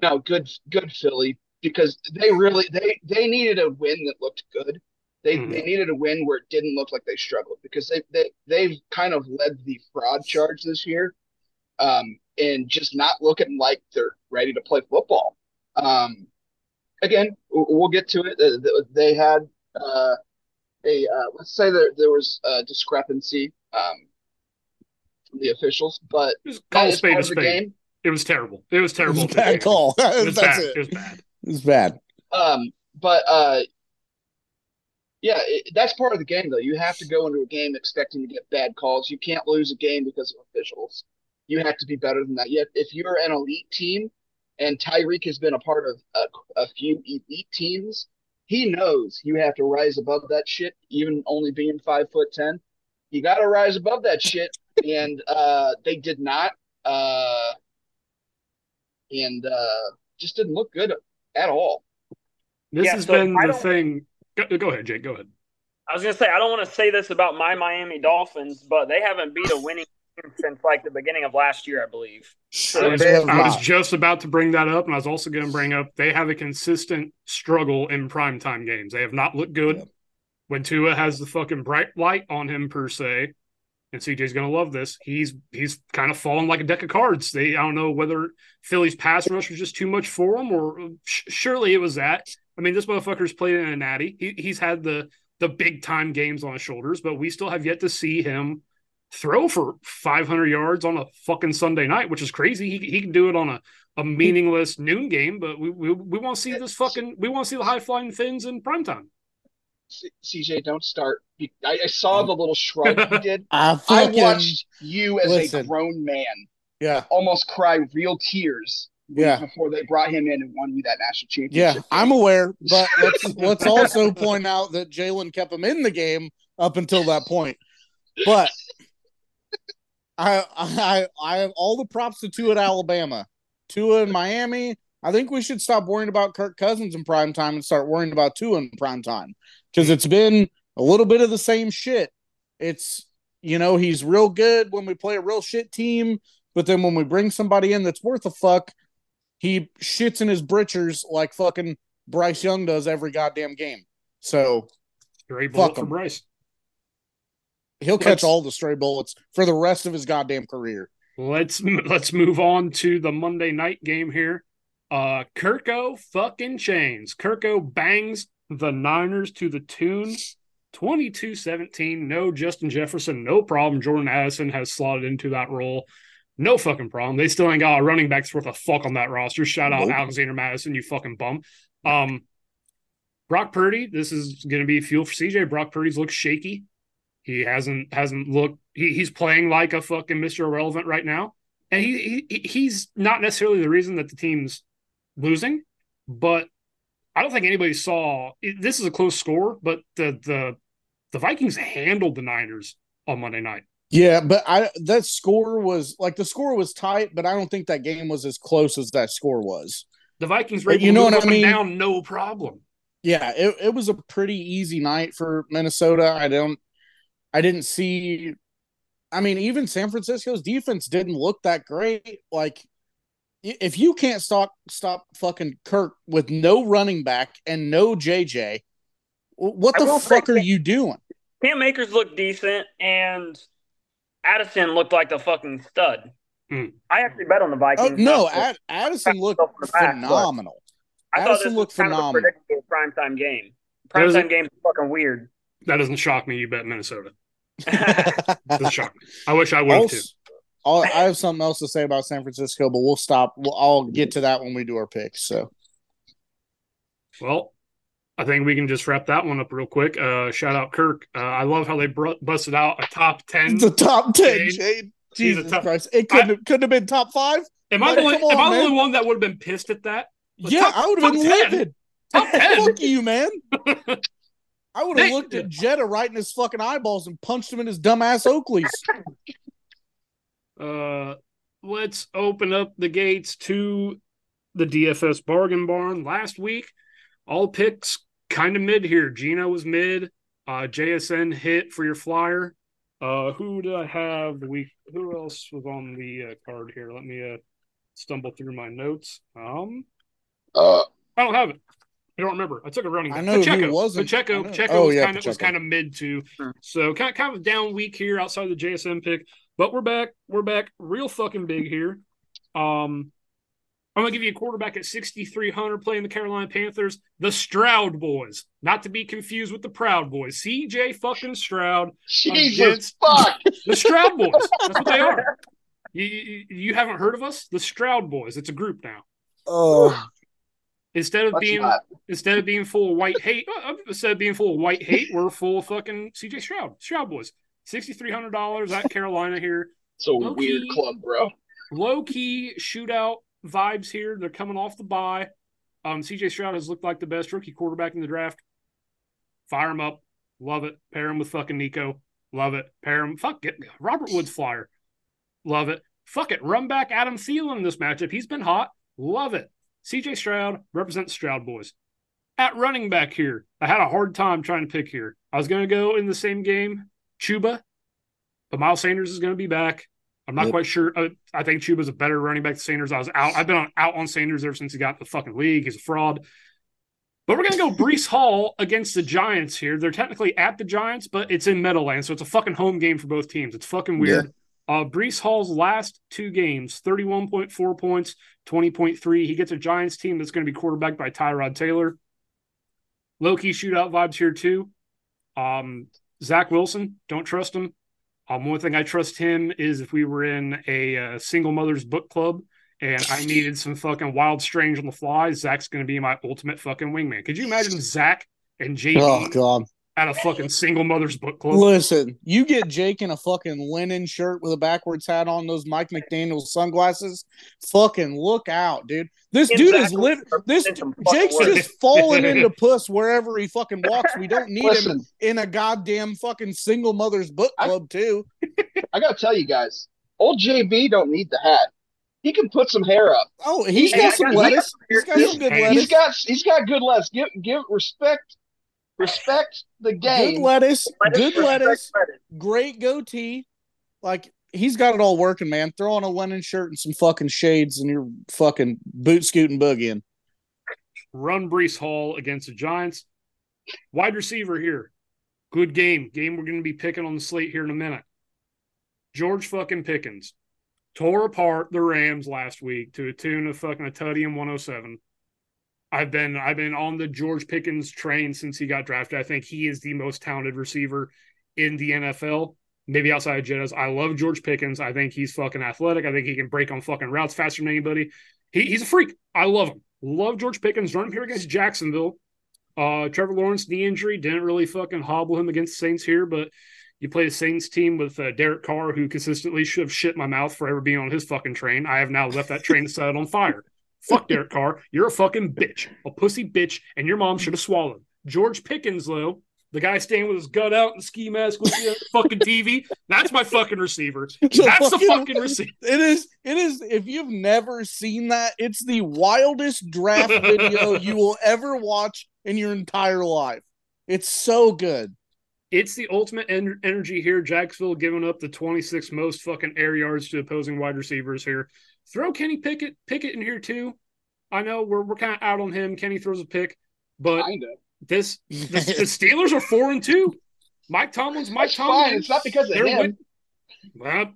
No, good, good Philly because they really they they needed a win that looked good. They mm-hmm. they needed a win where it didn't look like they struggled because they they they've kind of led the fraud charge this year, um, and just not looking like they're ready to play football. Um, again, we'll get to it. They had uh, a uh, let's say there there was a discrepancy um, the officials, but call spade a spade. Game. It was terrible. It was terrible. It was bad call. (laughs) It was bad. It. it was bad. It was bad. Um, but uh, yeah, it, that's part of the game, though. You have to go into a game expecting to get bad calls. You can't lose a game because of officials. You have to be better than that. Yet, if you're an elite team, and Tyreek has been a part of a, a few elite teams, he knows you have to rise above that shit, even only being five foot ten. You got to rise above that shit, (laughs) and uh, they did not, uh, and uh, just didn't look good at all. This yeah, has so been the thing. Go, go ahead, Jake. Go ahead. I was gonna say I don't want to say this about my Miami Dolphins, but they haven't beat a winning team since like the beginning of last year, I believe. So I, was, I was just about to bring that up, and I was also going to bring up they have a consistent struggle in primetime games. They have not looked good yeah. when Tua has the fucking bright light on him per se. And CJ's going to love this. He's he's kind of fallen like a deck of cards. They I don't know whether Philly's pass rush was just too much for him, or uh, sh- surely it was that. I mean, this motherfucker's played in a natty. He, he's had the the big time games on his shoulders, but we still have yet to see him throw for 500 yards on a fucking Sunday night, which is crazy. He, he can do it on a, a meaningless noon game, but we we, we want to see this fucking we want to see the high flying fins in prime time. CJ, don't start. I, I saw the little shrug you (laughs) did. I, I watched you as listen. a grown man, yeah, almost cry real tears yeah. before they brought him in and won me that national championship. Yeah, game. I'm aware, but (laughs) let's let's also point out that Jalen kept him in the game up until that point. But I I I have all the props to Tua at Alabama, Tua in Miami. I think we should stop worrying about Kirk Cousins in prime time and start worrying about Tua in prime time because it's been a little bit of the same shit. It's you know he's real good when we play a real shit team, but then when we bring somebody in that's worth a fuck, he shits in his britchers like fucking Bryce Young does every goddamn game. So Great fuck him. Bryce. He'll let's, catch all the stray bullets for the rest of his goddamn career. Let's let's move on to the Monday night game here. Uh Kirko fucking chains. Kirko bangs the Niners to the tune 22-17. No Justin Jefferson, no problem. Jordan Addison has slotted into that role. No fucking problem. They still ain't got a running back's worth a fuck on that roster. Shout out nope. Alexander Mattison, you fucking bum. Um, Brock Purdy, this is going to be fuel for CJ. Brock Purdy's looks shaky. He hasn't hasn't looked. He, he's playing like a fucking Mister Irrelevant right now, and he, he he's not necessarily the reason that the team's losing, but I don't think anybody saw. This is a close score, but the the the Vikings handled the Niners on Monday night. Yeah, but I that score was like the score was tight, but I don't think that game was as close as that score was. The Vikings were you know what I mean? down no problem. Yeah, it, it was a pretty easy night for Minnesota. I don't I didn't see I mean, even San Francisco's defense didn't look that great. Like if you can't stop stop fucking Kirk with no running back and no JJ, what the fuck are you doing? Cam Akers looked decent and Addison looked like the fucking stud. Mm. I actually bet on the Vikings. Oh, no, Ad- Addison looked phenomenal. I Addison thought this looked was kind phenomenal. of a predictable primetime game. Primetime games are fucking weird. That doesn't shock me. You bet Minnesota. (laughs) doesn't shock me. I wish I would have too. I'll, I have something else to say about San Francisco, but we'll stop. We'll, I'll get to that when we do our picks. So, well, I think we can just wrap that one up real quick. Uh, shout out Kirk. Uh, I love how they br- busted out a top ten. The top ten, Jade. Jesus top, Christ! It couldn't I, have, couldn't have been top five. Am I the only, on, am I the only one that would have been pissed at that? yeah, top, I would have been 10. livid. Top (laughs) ten. Fuck you, man. (laughs) I would have looked at Jetta right in his fucking eyeballs and punched him in his dumbass Oakleys. (laughs) Uh, let's open up the gates to the DFS bargain barn. Last week, all picks kind of mid here. Gino was mid. Uh, JSN hit for your flyer. Uh, who did I have the week? Who else was on the uh, card here? Let me uh, stumble through my notes. Um, uh, I don't have it. I don't remember. I took a running. I know Pacheco. who wasn't. Pacheco. Pacheco oh, was yeah, kind of was kind of mid too. Sure. So kind of, kind of down week here outside of the JSN pick, but we're back. We're back real fucking big here. Um, I'm gonna give you a quarterback at 6,300 playing the Carolina Panthers, the Stroud boys, not to be confused with the Proud boys. CJ fucking Stroud. Jesus fuck. The Stroud boys. That's what they are. You, you, you, haven't heard of us? The Stroud boys. It's a group now. Oh. Instead of being not. instead of being full of white hate, uh, uh, instead of being full of white hate, we're full of fucking CJ Stroud. Stroud boys. Sixty three hundred dollars at Carolina here. It's a low weird key, club, bro. Low key shootout vibes here. They're coming off the bye. Um, CJ Stroud has looked like the best rookie quarterback in the draft. Fire him up. Love it. Pair him with fucking Nico. Love it. Pair him. Fuck it. Robert Woods flyer. Love it. Fuck it. Run back Adam Thielen in this matchup. He's been hot. Love it. CJ Stroud represents Stroud boys. At running back here, I had a hard time trying to pick here. I was going to go in the same game, Chuba, but Miles Sanders is going to be back. I'm not yep. quite sure. Uh, I think Chuba's a better running back than Sanders. I was out. I've been on, out on Sanders ever since he got the fucking league. He's a fraud. But we're going to go Breece (laughs) Hall against the Giants here. They're technically at the Giants, but it's in Meadowlands, so it's a fucking home game for both teams. It's fucking weird. Yeah. Uh, Breece Hall's last two games, 31.4 points, 20.3. He gets a Giants team that's going to be quarterbacked by Tyrod Taylor. Low key shootout vibes here, too. Um, Zach Wilson, don't trust him. Um, one thing I trust him is if we were in a, a uh, single mother's book club and I needed some fucking wild strange on the fly, Zach's going to be my ultimate fucking wingman. Could you imagine Zach and JB oh, God. At a fucking single mother's book club? Listen, you get Jake in a fucking linen shirt with a backwards hat on, those Mike McDaniel sunglasses. Fucking look out, dude. This dude is lit. This Jake's just (laughs) falling into puss wherever he fucking walks. We don't need Listen, him in a goddamn fucking single mother's book club, I, too. I gotta tell you guys, old JB don't need the hat he can put some hair up. Oh, he's got some lettuce. He's got some good lettuce. He's got he's got good lettuce. Give give respect respect the game. Good lettuce. Good lettuce. Great goatee. Like he's got it all working, man. Throw on a linen shirt and some fucking shades, and you're fucking boot scooting boogieing. Run Breece Hall against the Giants. Wide receiver here. Good game. Game we're going to be picking on the slate here in a minute. George fucking Pickens tore apart the Rams last week to a tune of fucking a tutty and 107. I've been I've been on the George Pickens train since he got drafted. I think he is the most talented receiver in the NFL. Maybe outside of Jettas. I love George Pickens. I think he's fucking athletic. I think he can break on fucking routes faster than anybody. He, he's a freak. I love him. Love George Pickens. Running here against Jacksonville. Uh, Trevor Lawrence knee injury didn't really fucking hobble him against the Saints here, but you play the Saints team with uh, Derek Carr, who consistently should have shit my mouth for ever being on his fucking train. I have now left that train set on fire. Fuck Derek Carr. You're a fucking bitch, a pussy bitch, and your mom should have swallowed. George Pickens, though, the guy staying with his gut out and ski mask with the fucking TV. That's my fucking receiver. (laughs) That's the fucking receiver. (laughs) It is. It is. If you've never seen that, it's the wildest draft video (laughs) you will ever watch in your entire life. It's so good it's the ultimate en- energy here. Jacksonville giving up the 26 most fucking air yards to opposing wide receivers here. Throw Kenny Pickett Pickett in here too. I know we're we're kind of out on him. Kenny throws a pick, but Kinda. this the, the, (laughs) Steelers are four and two. Mike Tomlin's Mike That's Tomlin. Fine. It's not because of him. Win- well,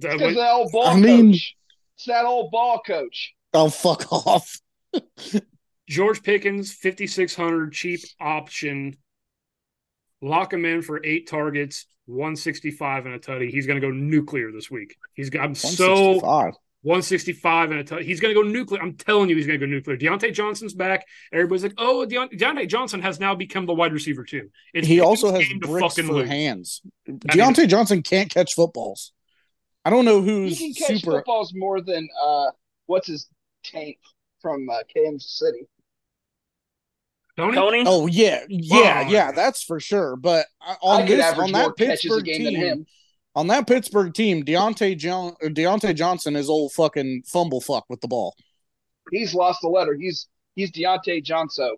that because that old ball I mean, coach. It's that old ball coach. Oh fuck off. (laughs) George Pickens, 5600 cheap option lock him in for eight targets, 165 and a tutty. He's going to go nuclear this week. He's got I'm so 165 and a tutty. He's going to go nuclear. I'm telling you, he's going to go nuclear. Diontae Johnson's back. Everybody's like, oh, Deont- Diontae Johnson has now become the wide receiver too. It's he also has bricks for lose. hands. Diontae mean, Johnson can't catch footballs. I don't know who's he can catch super... footballs more than uh, what's his tank from uh, Kansas City. Toney? Toney? Oh yeah, yeah, yeah. That's for sure. But on this, on that Pittsburgh team, on that Pittsburgh team, Diontae John, uh, Diontae Johnson is old fucking fumble fuck with the ball. He's lost the letter. He's he's Diontae Johnson.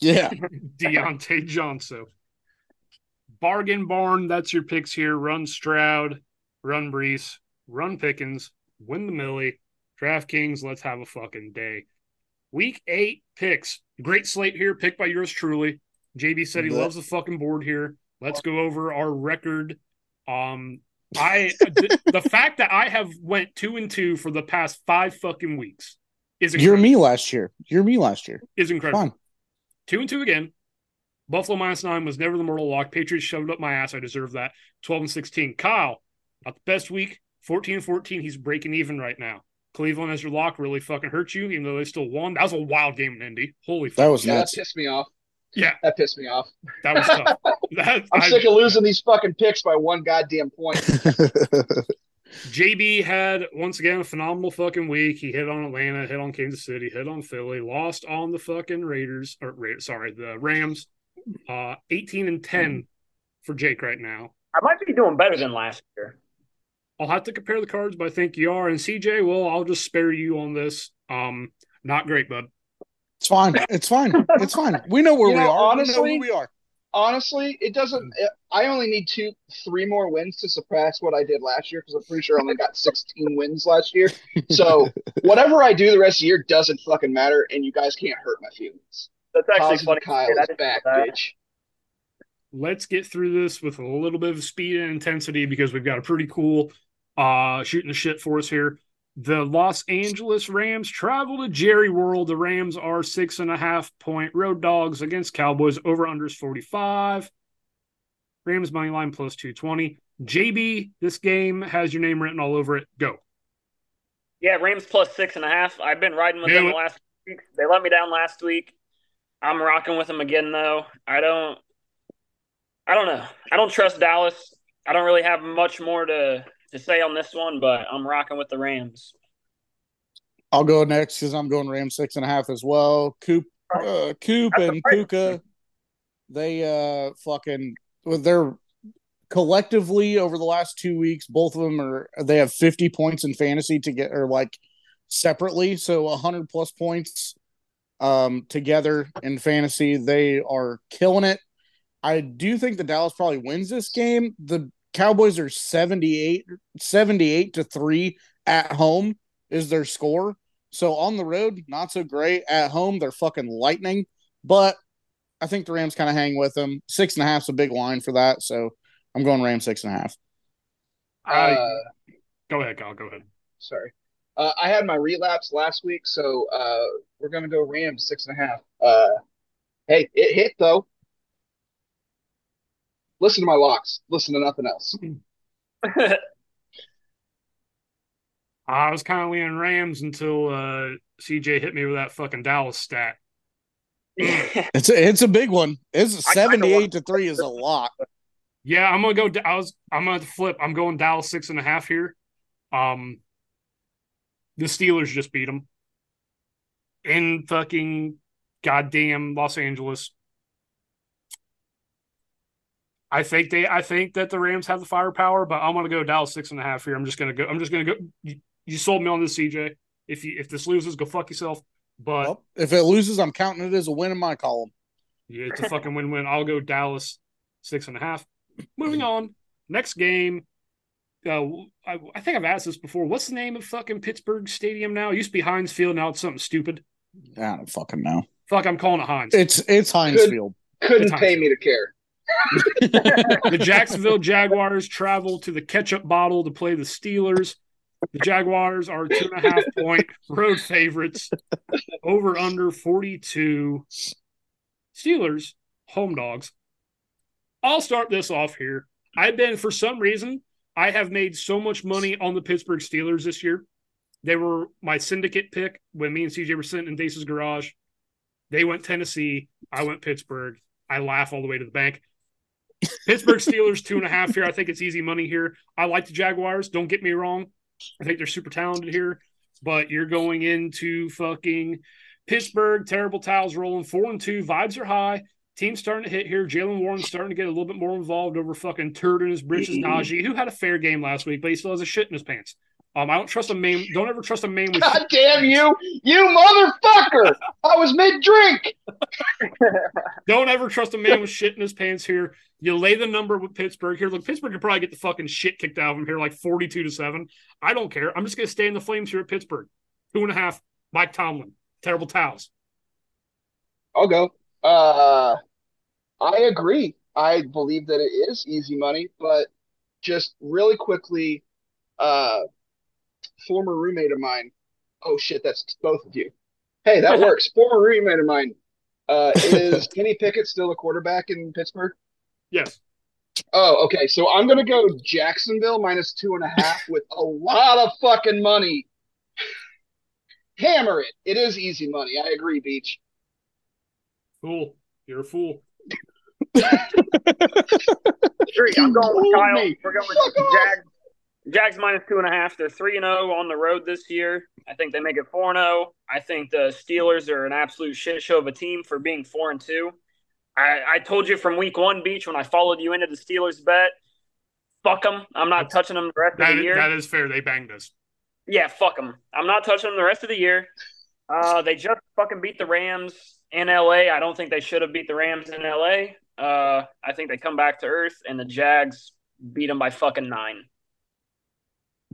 Yeah, (laughs) Diontae Johnson. Bargain barn. That's your picks here. Run Stroud, run Breece, run Pickens, win the Millie. DraftKings. Let's have a fucking day. Week eight picks. Great slate here, picked by yours truly. JB said he yeah. loves the fucking board here. Let's go over our record. Um, I the, the fact that I have went two and two for the past five fucking weeks. is incredible. you're me last year. You're me last year. Is incredible. Fun. Two and two again. Buffalo minus nine was never the mortal lock. Patriots shoved up my ass. I deserve that. 12 and 16. Kyle, not the best week. 14 and 14. He's breaking even right now. Cleveland as your lock really fucking hurt you, even though they still won. That was a wild game in Indy. Holy That was yeah, nuts. That pissed me off. Yeah. That pissed me off. That was tough. (laughs) that, I'm I, sick of losing these fucking picks by one goddamn point. (laughs) JB had once again a phenomenal fucking week. He hit on Atlanta, hit on Kansas City, hit on Philly, lost on the fucking Raiders or sorry, the Rams. Uh 18 and 10 for Jake right now. I might be doing better than last year. I'll have to compare the cards, but I think you are. And CJ, well, I'll just spare you on this. Um, not great, bud. It's fine. It's fine. It's fine. We know where you we know, are. Honestly, we, we are. Honestly, it doesn't. I only need two, three more wins to surpass what I did last year because I'm pretty sure I only got (laughs) 16 wins last year. So whatever I do the rest of the year doesn't fucking matter, and you guys can't hurt my feelings. That's actually funny. Kyle is back, bitch. Let's get through this with a little bit of speed and intensity because we've got a pretty cool uh shooting the shit for us here. The Los Angeles Rams travel to Jerry World. The Rams are six and a half point road dogs against Cowboys. Over unders 45. Rams money line plus 220. JB, this game has your name written all over it. Go. Yeah, Rams plus six and a half. I've been riding with them the last week. They let me down last week. I'm rocking with them again though. I don't I don't know. I don't trust Dallas. I don't really have much more to to say on this one, but I'm rocking with the Rams. I'll go next because I'm going Rams six and a half as well. Coop, uh, Coop and Puka, they uh fucking they're collectively over the last two weeks. Both of them are they have 50 points in fantasy to get or like separately, so 100 plus points um together in fantasy. They are killing it. I do think the Dallas probably wins this game. The Cowboys are 78, 78 to 3 at home is their score. So on the road, not so great. At home, they're fucking lightning. But I think the Rams kind of hang with them. Six and a half is a big line for that. So I'm going Rams six and a half. Uh, go ahead, Kyle. Go ahead. Sorry. Uh, I had my relapse last week, so uh, we're going to go Rams six and a half. Uh, hey, it hit though. Listen to my locks. Listen to nothing else. (laughs) I was kind of leaning Rams until uh, CJ hit me with that fucking Dallas stat. (laughs) it's a, it's a big one. It's seventy eight to three is a lot. Yeah, I'm gonna go. I was I'm gonna flip. I'm going Dallas six and a half here. Um, the Steelers just beat them in fucking goddamn Los Angeles. I think they. I think that the Rams have the firepower, but I'm going to go Dallas six and a half here. I'm just going to go. I'm just going to go. You, you, sold me on this, CJ. If you if this loses, go fuck yourself. But well, if it loses, I'm counting it as a win in my column. Yeah, it's a fucking win-win. I'll go Dallas six and a half. Moving on. Next game. Uh, I, I, think I've asked this before. What's the name of fucking Pittsburgh Stadium now? It used to be Heinz Field. Now it's something stupid. I don't fucking know. Fuck, I'm calling it Heinz. It's it's Heinz Could, Field. Couldn't it's pay me to care. The Jacksonville Jaguars travel to the ketchup bottle to play the Steelers. The Jaguars are two and a half point road favorites. Over under 42. Steelers, home dogs. I'll start this off here. I've been, for some reason, I have made so much money on the Pittsburgh Steelers this year. They were my syndicate pick when me and CJ were sitting in Dace's garage. They went Tennessee. I went Pittsburgh. I laugh all the way to the bank. Pittsburgh Steelers two and a half here. I think it's easy money here. I like the Jaguars. Don't get me wrong. I think they're super talented here, but you're going into fucking Pittsburgh. Terrible towels rolling four and two. Vibes are high. Team's starting to hit here. Jaylen Warren's starting to get a little bit more involved over fucking turd in his britches. Mm-hmm. Najee, who had a fair game last week, but he still has a shit in his pants. Um, I don't trust a man. Don't ever trust a man with. God damn you, you motherfucker! I was mid drink. (laughs) don't ever trust a man with shit in his pants. Here, you lay the number with Pittsburgh. Here, look, Pittsburgh could probably get the fucking shit kicked out of him here, like forty-two to seven. I don't care. I'm just gonna stay in the flames here at Pittsburgh. Two and a half. Mike Tomlin. Terrible towels. I'll go. Uh, I agree. I believe that it is easy money, but just really quickly, uh, former roommate of mine Oh shit, that's both of you. Hey, that (laughs) works. Former roommate of mine. Uh, is Kenny Pickett still a quarterback in Pittsburgh? Yes. Oh, okay. So I'm gonna go Jacksonville minus two and a half with a lot of fucking money. Hammer it. It is easy money. I agree, Beach. Fool. You're a fool. Three. I'm going with Kyle. We're going with Jags. Jags minus two and a half. They're three and zero on the road this year. I think they make it four and zero. I think the Steelers are an absolute shit show of a team for being four and two. I, I told you from week one, Beach, when I followed you into the Steelers bet, fuck them. I'm not That's, touching them the rest of the is, year. That is fair. They banged us. Yeah, fuck them. I'm not touching them the rest of the year. Uh, they just fucking beat the Rams in LA. I don't think they should have beat the Rams in LA. Uh, I think they come back to earth, and the Jags beat them by fucking nine.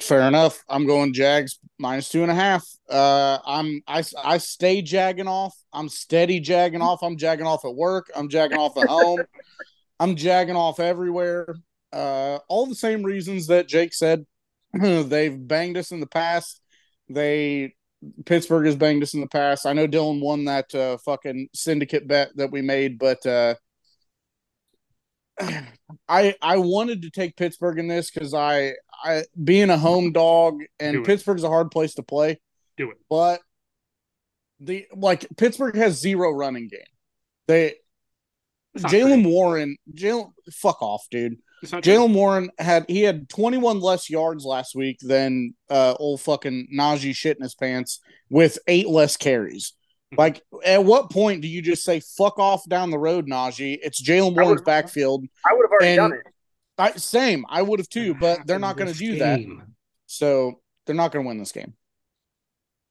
Fair enough. I'm going Jags minus two and a half. Uh, I'm I I stay jagging off. I'm steady jagging off. I'm jagging off at work. I'm jagging off at home. (laughs) I'm jagging off everywhere. Uh, all the same reasons that Jake said. (clears throat) They've banged us in the past. They Pittsburgh has banged us in the past. I know Dylan won that uh, fucking syndicate bet that we made, but uh, (sighs) I I wanted to take Pittsburgh in this because I I being a home dog and Pittsburgh's a hard place to play. Do it, but the like Pittsburgh has zero running game. They Jaylen Warren, Jaylen, fuck off, dude. Jaylen Warren had he had 21 less yards last week than uh old fucking Najee shit in his pants with eight less carries. Like, at what point do you just say "fuck off" down the road, Najee? It's Jaylen Warren's backfield. I would have already done it. I, same, I would have too, but they're not going to do that. So they're not going to win this game.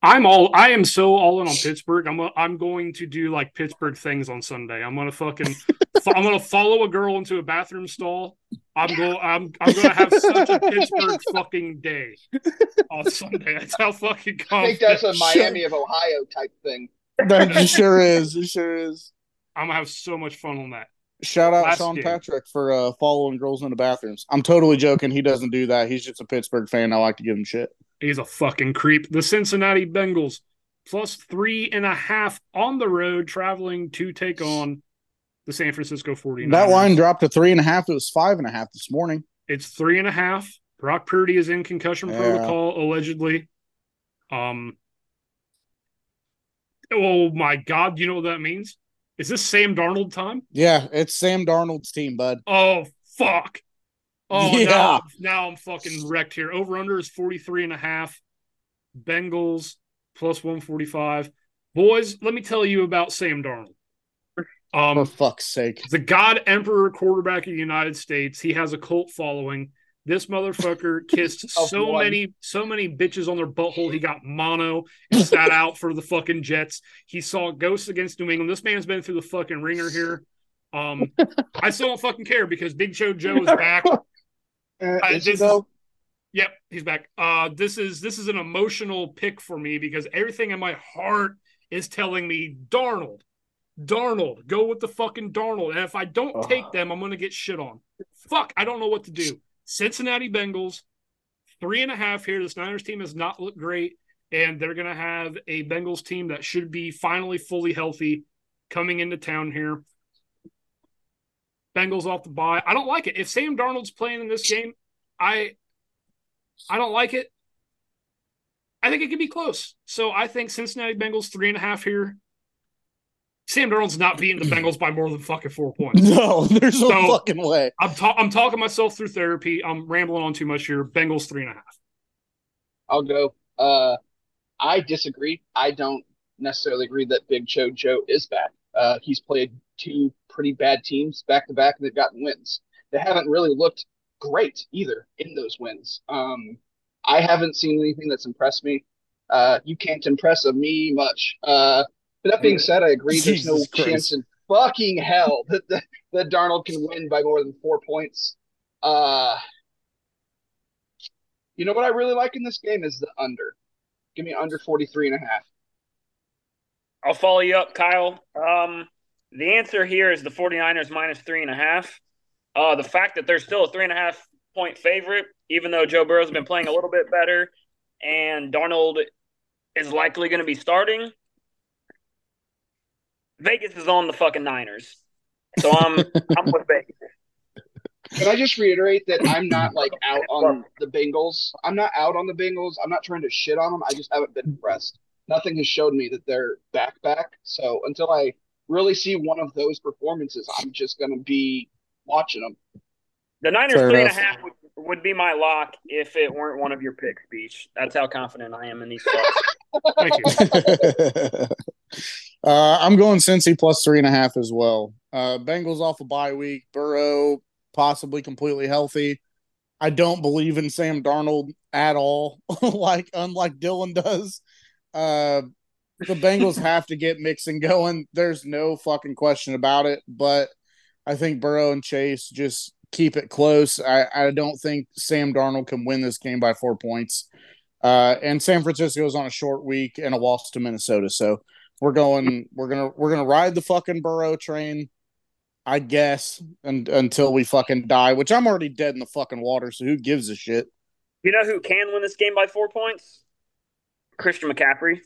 I'm all I am so all in on Pittsburgh. I'm a, I'm going to do like Pittsburgh things on Sunday. I'm gonna fucking (laughs) I'm gonna follow a girl into a bathroom stall. I'm going I'm I'm gonna have such a Pittsburgh (laughs) fucking day on Sunday. That's how fucking confident. I think that's a Miami of Ohio type thing. That (laughs) sure is. It sure is. I'm gonna have so much fun on that. Shout out Sean game. Patrick for uh, following girls in the bathrooms. I'm totally joking. He doesn't do that. He's just a Pittsburgh fan. I like to give him shit. He's a fucking creep. The Cincinnati Bengals plus three and a half on the road, traveling to take on the San Francisco 49ers. That line dropped to three and a half. It was five and a half this morning. It's three and a half. Brock Purdy is in concussion yeah. protocol, allegedly. Um, Oh my God! You know what that means? Is this Sam Darnold time? Yeah, it's Sam Darnold's team, bud. Oh fuck! Oh yeah. Now, now I'm fucking wrecked here. Over under is 43 and a half. Bengals plus 145. Boys, let me tell you about Sam Darnold. Um, For fuck's sake. The God Emperor quarterback of the United States. He has a cult following. This motherfucker (laughs) kissed so many, so many bitches on their butthole. He got mono and sat out for the fucking Jets. He saw ghosts against New England. This man's been through the fucking ringer here. Um, I still don't fucking care because Big Show Joe is back. (laughs) Uh, is this yep, he's back. Uh, this is this is an emotional pick for me because everything in my heart is telling me Darnold, Darnold, go with the fucking Darnold. And if I don't take them, I'm gonna get shit on. Fuck, I don't know what to do. Cincinnati Bengals, three and a half here. This Niners team has not looked great, and they're going to have a Bengals team that should be finally fully healthy coming into town here. Bengals off the bye. I don't like it. If Sam Darnold's playing in this game, I I don't like it. I think it could be close. So I think Cincinnati Bengals three and a half here. Sam Darnold's not beating the Bengals by more than fucking four (laughs) points. No, there's no so, fucking way. I'm, ta- I'm talking myself through therapy. I'm rambling on too much here. Bengals three and a half. I'll go. Uh, I disagree. I don't necessarily agree that Big Show Joe is back. Uh, he's played two pretty bad teams back to back, and they've gotten wins. They haven't really looked great either in those wins. Um, I haven't seen anything that's impressed me. Uh, you can't impress me much. Uh, but that being said, I agree. There's no Christ. chance in fucking hell (laughs) that, that that Darnold can win by more than four points. Uh, you know what I really like in this game is the under. Give me under 43 and a half. I'll follow you up, Kyle. Um, the answer here is the 49ers minus three and a half. Uh, the fact that they're still a three and a half point favorite, even though Joe Burrow's been playing a little bit better, and Darnold is likely going to be starting, Vegas is on the fucking Niners. So I'm I'm with Vegas. Can I just reiterate that I'm not like out on the Bengals? I'm not out on the Bengals. I'm not trying to shit on them. I just haven't been impressed. Nothing has showed me that they're back back. So until I really see one of those performances, I'm just going to be watching them. The Niners Fair three enough. and a half would, would, be my lock if it weren't one of your picks, Beach. That's how confident I am in these (laughs) Thank you. (laughs) uh, I'm going Cincy plus three and a half as well. Uh, Bengals off a bye week. Burrow possibly completely healthy. I don't believe in Sam Darnold at all, (laughs) like unlike Dylan does. Uh, the Bengals (laughs) have to get mixing going. There's no fucking question about it. But I think Burrow and Chase just keep it close. I, I don't think Sam Darnold can win this game by four points. Uh, and San Francisco is on a short week and a loss to Minnesota. So we're going, we're gonna, we're gonna ride the fucking Burrow train. I guess, and, until we fucking die, which I'm already dead in the fucking water. So who gives a shit? You know who can win this game by four points? Christian McCaffrey.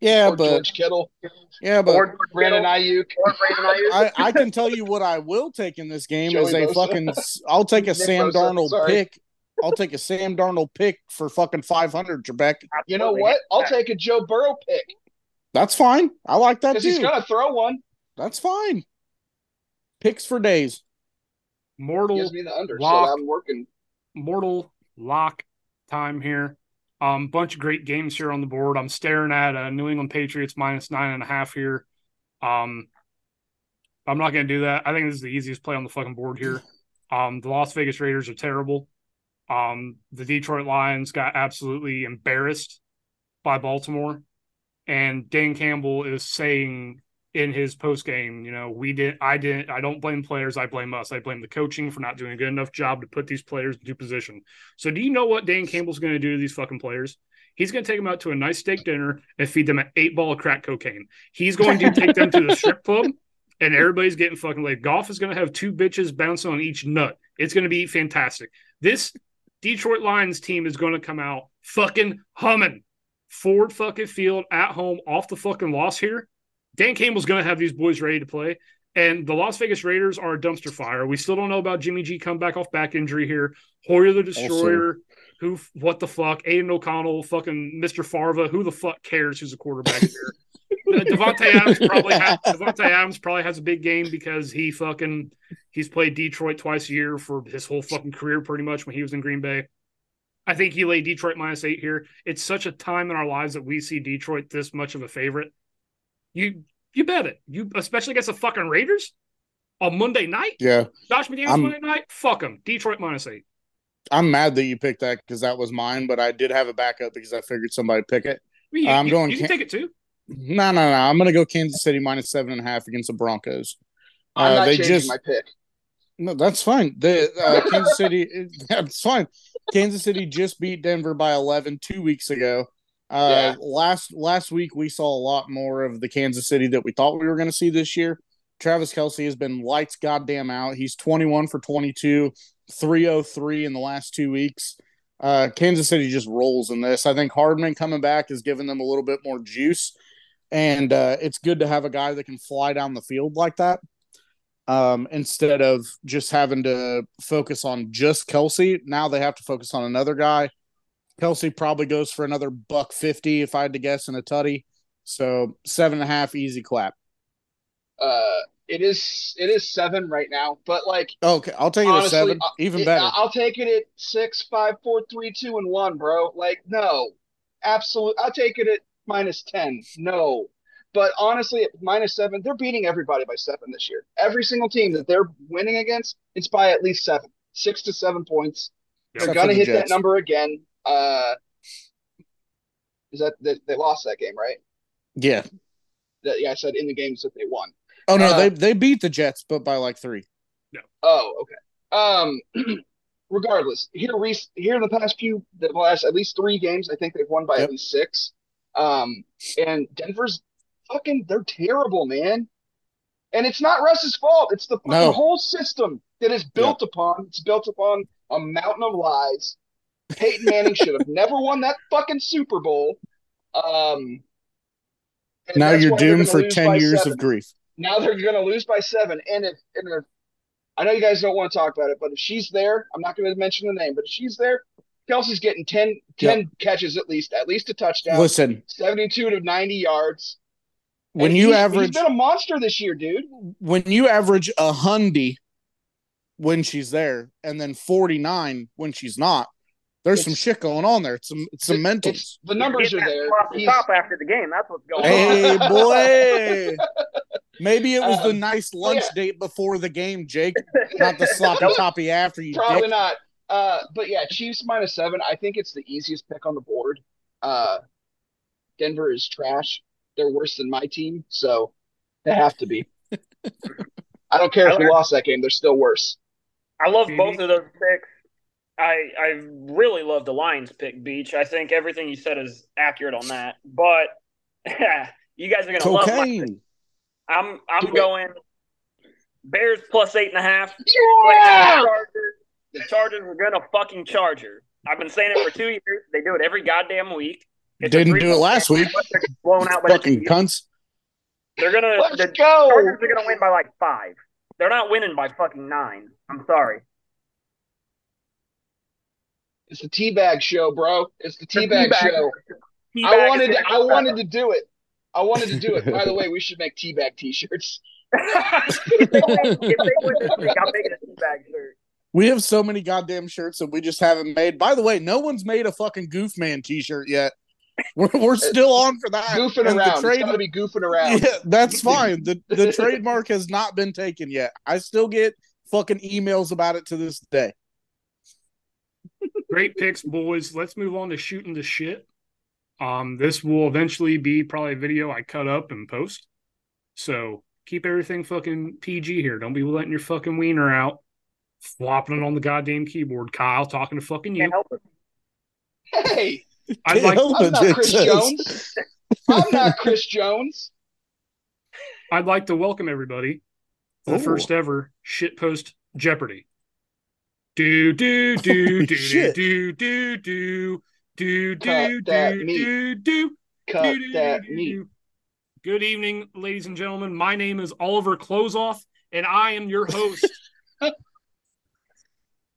Yeah, or but George Kittle. Yeah, but or Brandon Aiyuk. Or Brandon Aiyuk. I, I can tell you what I will take in this game Joey is a Bosa. fucking. I'll take a Sam Bosa, Darnold sorry. pick. I'll take a Sam Darnold pick for fucking five hundred, Trebek. You know what? I'll take a Joe Burrow pick. That's fine. I like that too. Because he's gonna throw one. That's fine. Picks for days. Mortal gives me the under, lock, so I'm working. Mortal lock time here. Um, bunch of great games here on the board. I'm staring at a New England Patriots minus nine and a half here. Um, I'm not going to do that. I think this is the easiest play on the fucking board here. Um, the Las Vegas Raiders are terrible. Um, the Detroit Lions got absolutely embarrassed by Baltimore, and Dan Campbell is saying in his post game, you know, we did, I didn't, I don't blame players. I blame us. I blame the coaching for not doing a good enough job to put these players into position. So, do you know what Dan Campbell's going to do to these fucking players? He's going to take them out to a nice steak dinner and feed them an eight ball of crack cocaine. He's going to take them to the strip (laughs) club and everybody's getting fucking laid. Goff is going to have two bitches bouncing on each nut. It's going to be fantastic. This Detroit Lions team is going to come out fucking humming. Ford fucking Field at home off the fucking loss here Dan Campbell's going to have these boys ready to play. And the Las Vegas Raiders are a dumpster fire. We still don't know about Jimmy G come back off back injury here. Hoyer the Destroyer, also, who, what the fuck? Aidan O'Connell, fucking Mr. Farva, who the fuck cares who's a quarterback here? (laughs) Uh, Davante Adams probably has, Davante Adams probably has a big game because he fucking he's played Detroit twice a year for his whole fucking career pretty much when he was in Green Bay. I think he laid Detroit minus eight here. It's such a time in our lives that we see Detroit this much of a favorite you you bet it. You especially against the fucking Raiders on Monday night. Yeah, Josh McDaniels Monday night. Fuck them. Detroit minus eight. I'm mad that you picked that because that was mine, but I did have a backup because I figured somebody pick it. you, I'm you, going. You can take it too. No, no, no. I'm going to go Kansas City minus seven and a half against the Broncos. I'm uh, not they changing just, my pick. No, that's fine. The uh, (laughs) Kansas City, that's fine. Kansas City just beat Denver by 11 two weeks ago. Uh, yeah. Last last week we saw a lot more of the Kansas City that we thought we were going to see this year. Travis Kelce has been lights goddamn out. He's 21 for 22, 303 in the last two weeks. Uh, Kansas City just rolls in this. I think Hardman coming back has given them a little bit more juice, and uh, it's good to have a guy that can fly down the field like that um, instead of just having to focus on just Kelce. Now they have to focus on another guy Kelce probably goes for another buck fifty if I had to guess in a tutty. So seven and a half, easy clap. Uh, it is it is seven right now, but like okay, I'll take it honestly, at seven, even it, better. I'll take it at six, five, four, three, two, and one, bro. Like no, absolute. I'll take it at minus ten. No, but honestly, at minus seven, they're beating everybody by seven this year. Every single team that they're winning against, it's by at least seven, six to seven points. They're gonna the hit Jets. that number again. Uh, is that they, they lost that game, right? Yeah. That, yeah, I said in the games that they won. Oh no, uh, they they beat the Jets, but by like three. No. Oh, okay. Um, (clears throat) regardless, here here in the past few, the last at least three games, I think they've won by yep. at least six. Um, and Denver's fucking they're terrible, man. And it's not Russ's fault. It's the no. whole system that is built yep. upon. It's built upon a mountain of lies Peyton Manning should have never won that fucking Super Bowl. Um, now you're doomed for ten years seven. of grief. Now they're going to lose by seven, and if and if I know you guys don't want to talk about it, but if she's there, I'm not going to mention the name, but if she's there, Kelce's getting 10, 10 yep. catches at least, at least a touchdown. Listen, 72 to 90 yards. When you he's, average, he's been a monster this year, dude. When you average a hundy when she's there, and then 49 when she's not, there's it's, some shit going on there. It's some it's some mentals. the numbers are there. The top after the game. That's what's going hey, on. Hey (laughs) boy. Maybe it was um, the nice lunch yeah. date before the game, Jake. (laughs) Not the sloppy toppy after you. Probably dick. not. Uh, but yeah, Chiefs minus seven. I think it's the easiest pick on the board. Uh, Denver is trash. They're worse than my team, so they have to be. I don't care if we lost that game; they're still worse. I love mhm. both of those picks. I I really love the Lions pick, Beach. I think everything you said is accurate on that. But (laughs) you guys are gonna Cocaine. love my. I'm I'm going Bears plus eight and a half. Yeah! The Chargers were gonna fucking Charger. I've been saying it for two years. They do it every goddamn week. It's Didn't do it last week. Blown out by fucking the cunts. They're gonna. Let's the go. Chargers are gonna win by like five. They're not winning by fucking nine. I'm sorry. It's the teabag show, bro. It's the teabag show. Tea-bag I wanted. To, I wanted to do it. I wanted to do it. By the (laughs) way, we should make teabag t-shirts. (laughs) (laughs) if they win this I'm making a teabag shirt. We have so many goddamn shirts that we just haven't made. By the way, no one's made a fucking Goofman t-shirt yet. (laughs) We're, we're still on for that. Goofing and around. Trade, gotta be goofing around. (laughs) Yeah, that's fine. The the trademark has not been taken yet. I still get fucking emails about it to this day. Great picks, boys. Let's move on to shooting the shit. Um, this will eventually be probably a video I cut up and post. So keep everything fucking PG here. Don't be letting your fucking wiener out, flopping it on the goddamn keyboard. Kyle talking to fucking you. Hey, I'd like, I'm not Chris Jones. I'm not Chris Jones. (laughs) I'd like to welcome everybody to the Ooh. first ever shitpost Jeopardy. Do do do do do do do do do do do do do Cut that meat. Good evening, ladies and gentlemen. My name is Oliver Clothesoff, and I am your host. (laughs)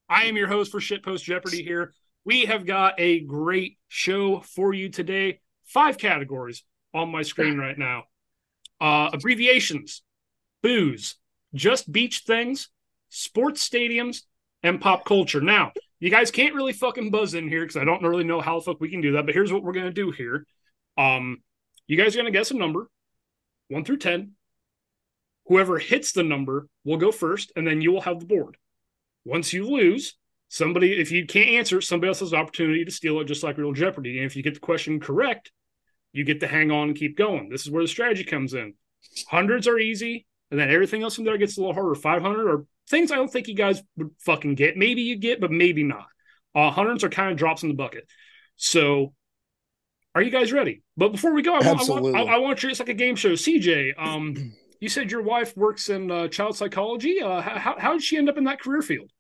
I am your host for Shitpost Jeopardy here. We have got a great show for you today. Five categories on my screen right now. Uh, abbreviations, booze, just beach things, sports stadiums, and pop culture. Now, you guys can't really fucking buzz in here because I don't really know how the fuck we can do that. But here's what we're gonna do here. Um, you guys are gonna guess a number, one through ten. Whoever hits the number will go first, and then you will have the board. Once you lose, somebody if you can't answer, somebody else has the opportunity to steal it, just like real Jeopardy. And if you get the question correct, you get to hang on and keep going. This is where the strategy comes in. Hundreds are easy, and then everything else from there gets a little harder. Five hundred or things I don't think you guys would fucking get. Maybe you get, but maybe not. Uh, hundreds are kind of drops in the bucket. So, are you guys ready? But before we go, I, want, I, want, I, I want you. It's like a game show. CJ, um, (clears throat) you said your wife works in uh, child psychology. Uh, how how did she end up in that career field?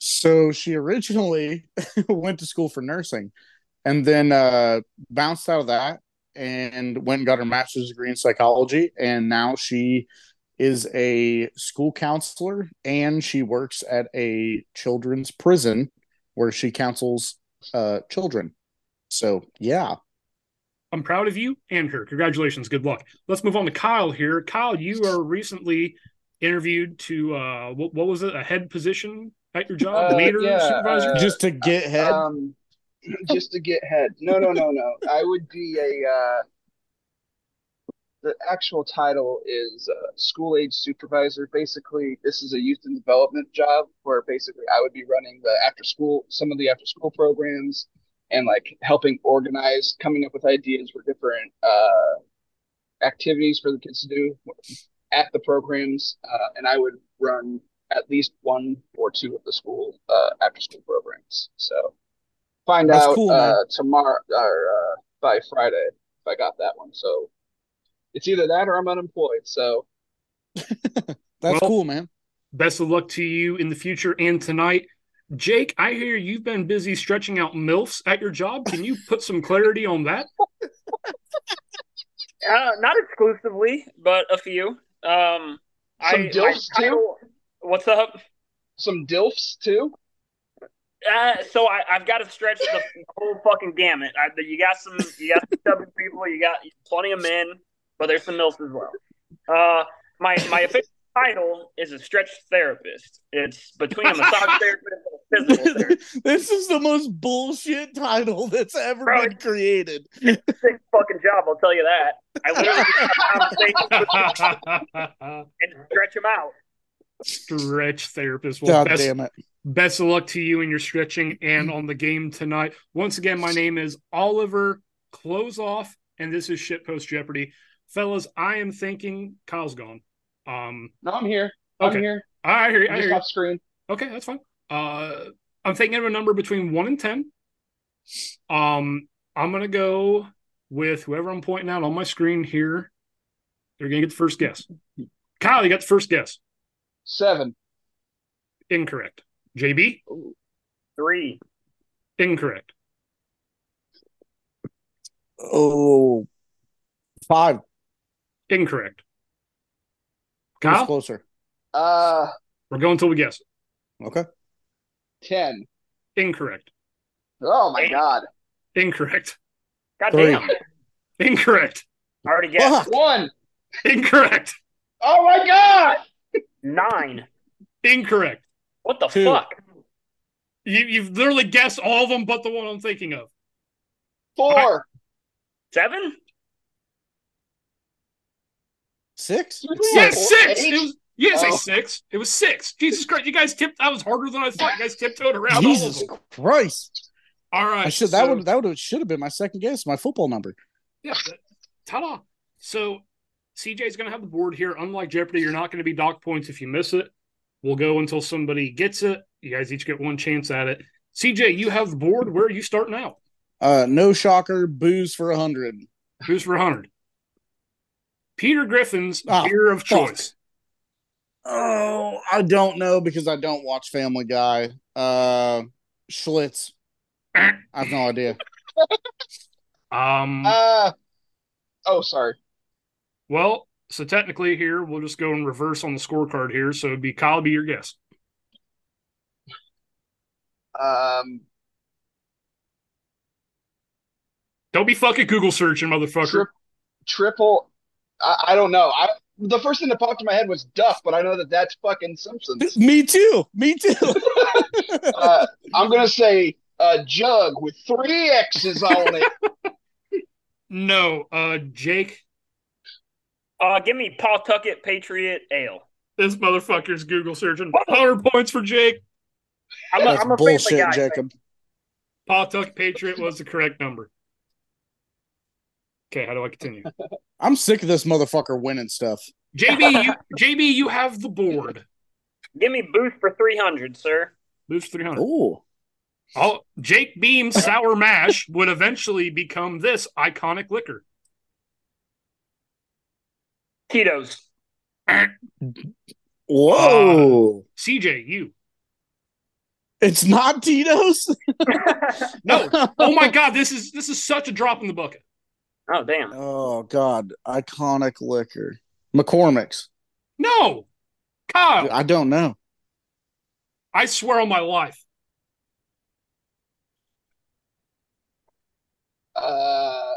So she originally (laughs) went to school for nursing, and then uh, bounced out of that and went and got her master's degree in psychology, and now she is a school counselor and she works at a children's prison where she counsels uh, children. So, yeah. I'm proud of you and her. Congratulations. Good luck. Let's move on to Kyle here. Kyle, you are recently interviewed to uh what, what was it? A head position at your job? Uh, Leader, yeah, supervisor? Uh, just to get head. Um, just to get head. No, no, no, no. I would be a uh the actual title is uh, school age supervisor. Basically, this is a youth and development job where basically I would be running the after school, some of the after school programs, and like helping organize, coming up with ideas for different uh, activities for the kids to do at the programs. Uh, and I would run at least one or two of the school uh, after school programs. So find That's out cool, uh, tomorrow or uh, by Friday if I got that one. So it's either that or I'm unemployed. So (laughs) that's well, cool, man. Best of luck to you in the future and tonight. Jake, I hear you've been busy stretching out MILFs at your job. Can you put some clarity on that? (laughs) Uh, not exclusively, but a few. Um, Some I, dilfs, my too? title- What's up? Some dilfs too. Uh, so I, I've got to stretch the whole fucking gamut. I, you got some, you got some chubby people, you got plenty of men, but there's some milfs as well. Uh, my my official title is a stretch therapist. It's between a massage (laughs) therapist and a physical therapist. this is the most bullshit title that's ever Bro, been created. Sick fucking job, I'll tell you that. I literally just (laughs) have conversations and stretch them out. Stretch therapist. Well, God best, damn it. best of luck to you in your stretching and on the game tonight. Once again, my name is Oliver Clothesoff, and this is Shitpost Jeopardy. Fellas, I am thinking Kyle's gone. Um, No, I'm here. I'm Okay. here. I hear you. I'm I hear you. screen. Okay, that's fine. Uh, I'm thinking of a number between one and ten. Um, I'm gonna go with whoever I'm pointing out on my screen here. They're gonna get the first guess. Kyle, you got the first guess. Seven. Incorrect. JB, Three. incorrect. Oh, five. Incorrect. Who's Kyle, closer? Uh, we're going until we guess. Okay. ten. Incorrect. Oh my Eight. god. Incorrect. God Three. damn. Incorrect. I already guessed. Fuck. One. Incorrect. Oh my god. Nine. Incorrect. What the Two. fuck? You, you've literally guessed all of them but the one I'm thinking of. Four. Seven? Six? Yes, Four, six. eight? It was, you didn't Oh. say six. It was six. Jesus Christ. You guys tipped. That was harder than I thought. You guys tiptoed around all of Jesus them. Christ. All right. I should that would that would should have been my second guess, my football number. Yeah. Ta-da. So CJ's going to have the board here. Unlike Jeopardy, you're not going to be dock points if you miss it. We'll go until somebody gets it. You guys each get one chance at it. CJ, you have the board. Where are you starting out? Uh no shocker, booze for a hundred. Booze for 100? Peter Griffin's Oh, beer of fuck. choice. Oh, I don't know because I don't watch Family Guy. Uh Schlitz. (clears throat) I have no idea. Um, Uh. Oh, sorry. Well, so technically here, we'll just go in reverse on the scorecard here. So it'd be Kyle, be your guess. Um. Don't be fucking Google searching, motherfucker. Tri- triple. I, I don't know. I the first thing that popped in my head was Duff, but I know that that's fucking Simpsons. (laughs) Me too. Me too. (laughs) Uh, I'm gonna say uh, jug with three X's on it. (laughs) No, uh, Jake, Uh, give me Paul Pawtucket Patriot Ale. this motherfucker's Google searching. 100 points for Jake. I'm a, That's I'm a bullshit, guy. Jacob. Pawtucket Patriot was the correct number. Okay, how do I continue? (laughs) I'm sick of this motherfucker winning stuff. JB, (laughs) you, JB, you have the board. Give me boost for 300, sir. Moves 300. Oh, Oh, Jake Beam Sour Mash would eventually become this iconic liquor. Tito's. whoa! CJ, you. it's not Tito's. (laughs) No. Oh my God, this is this is such a drop in the bucket. oh, damn. Oh God! Iconic liquor. McCormick's. No, Kyle. I don't know. I swear on my life. Uh,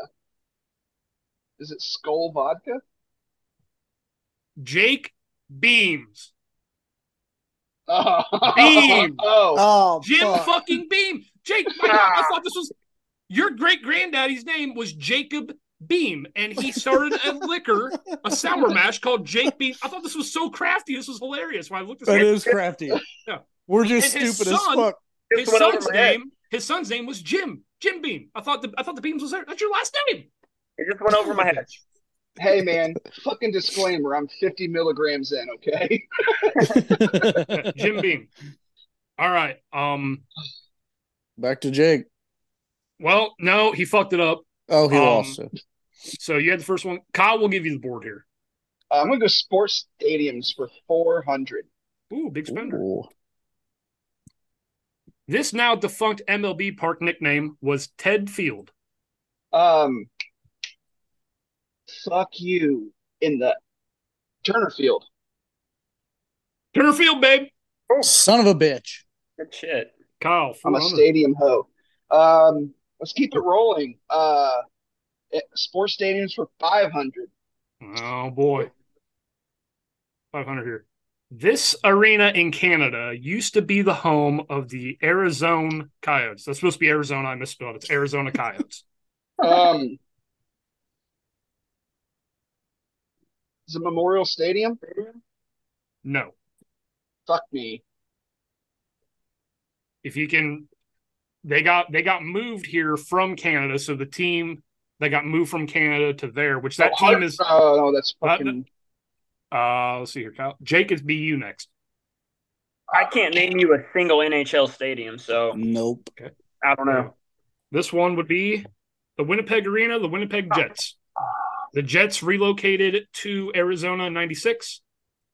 is it Skull Vodka? Jake Beams. Oh, Beam. (laughs) oh, Oh, Jim fuck. fucking Beam. Jake, my God, I thought this was your great granddaddy's name was Jacob Beam, and he started a (laughs) liquor, a sour mash called Jake Beam. I thought this was so crafty. This was hilarious. When I looked this That up, crafty. Yeah. We're just And his stupid son- as fuck. his Just went over son's name, his son's name was Jim. Jim Beam. I thought the I thought the Beams was there. That's your last name. It just went over my head. Hey man, fucking disclaimer. I'm 50 milligrams in. Okay. (laughs) Jim Beam. All right. Um. Back to Jake. Well, no, he fucked it up. Oh, he Um, lost it. So you had the first one. Kyle will give you the board here. Uh, I'm gonna go sports stadiums for 400. Ooh, big spender. Ooh. This now defunct MLB park nickname was Ted Field. Um, fuck you in the Turner Field. Turner Field, babe. Oh, Son of a bitch. Good shit. Kyle, I'm a stadium hoe. Um, let's keep it rolling. Uh, sports stadiums for 500. Oh boy, 500 here. This arena in Canada used to be the home of the Arizona Coyotes. That's supposed to be Arizona. I misspelled. It's Arizona Coyotes. (laughs) um, is it Memorial Stadium? No. Fuck me. If you can, they got they got moved here from Canada. So the team they got moved from Canada to there, which that oh, team is. Oh no, that's fucking. Uh, let's see here, Kyle. Jake is BU next. I can't name you a single NHL stadium, so nope. Okay. I don't know. This one would be the Winnipeg Arena, the Winnipeg Jets. The Jets relocated to Arizona in 96.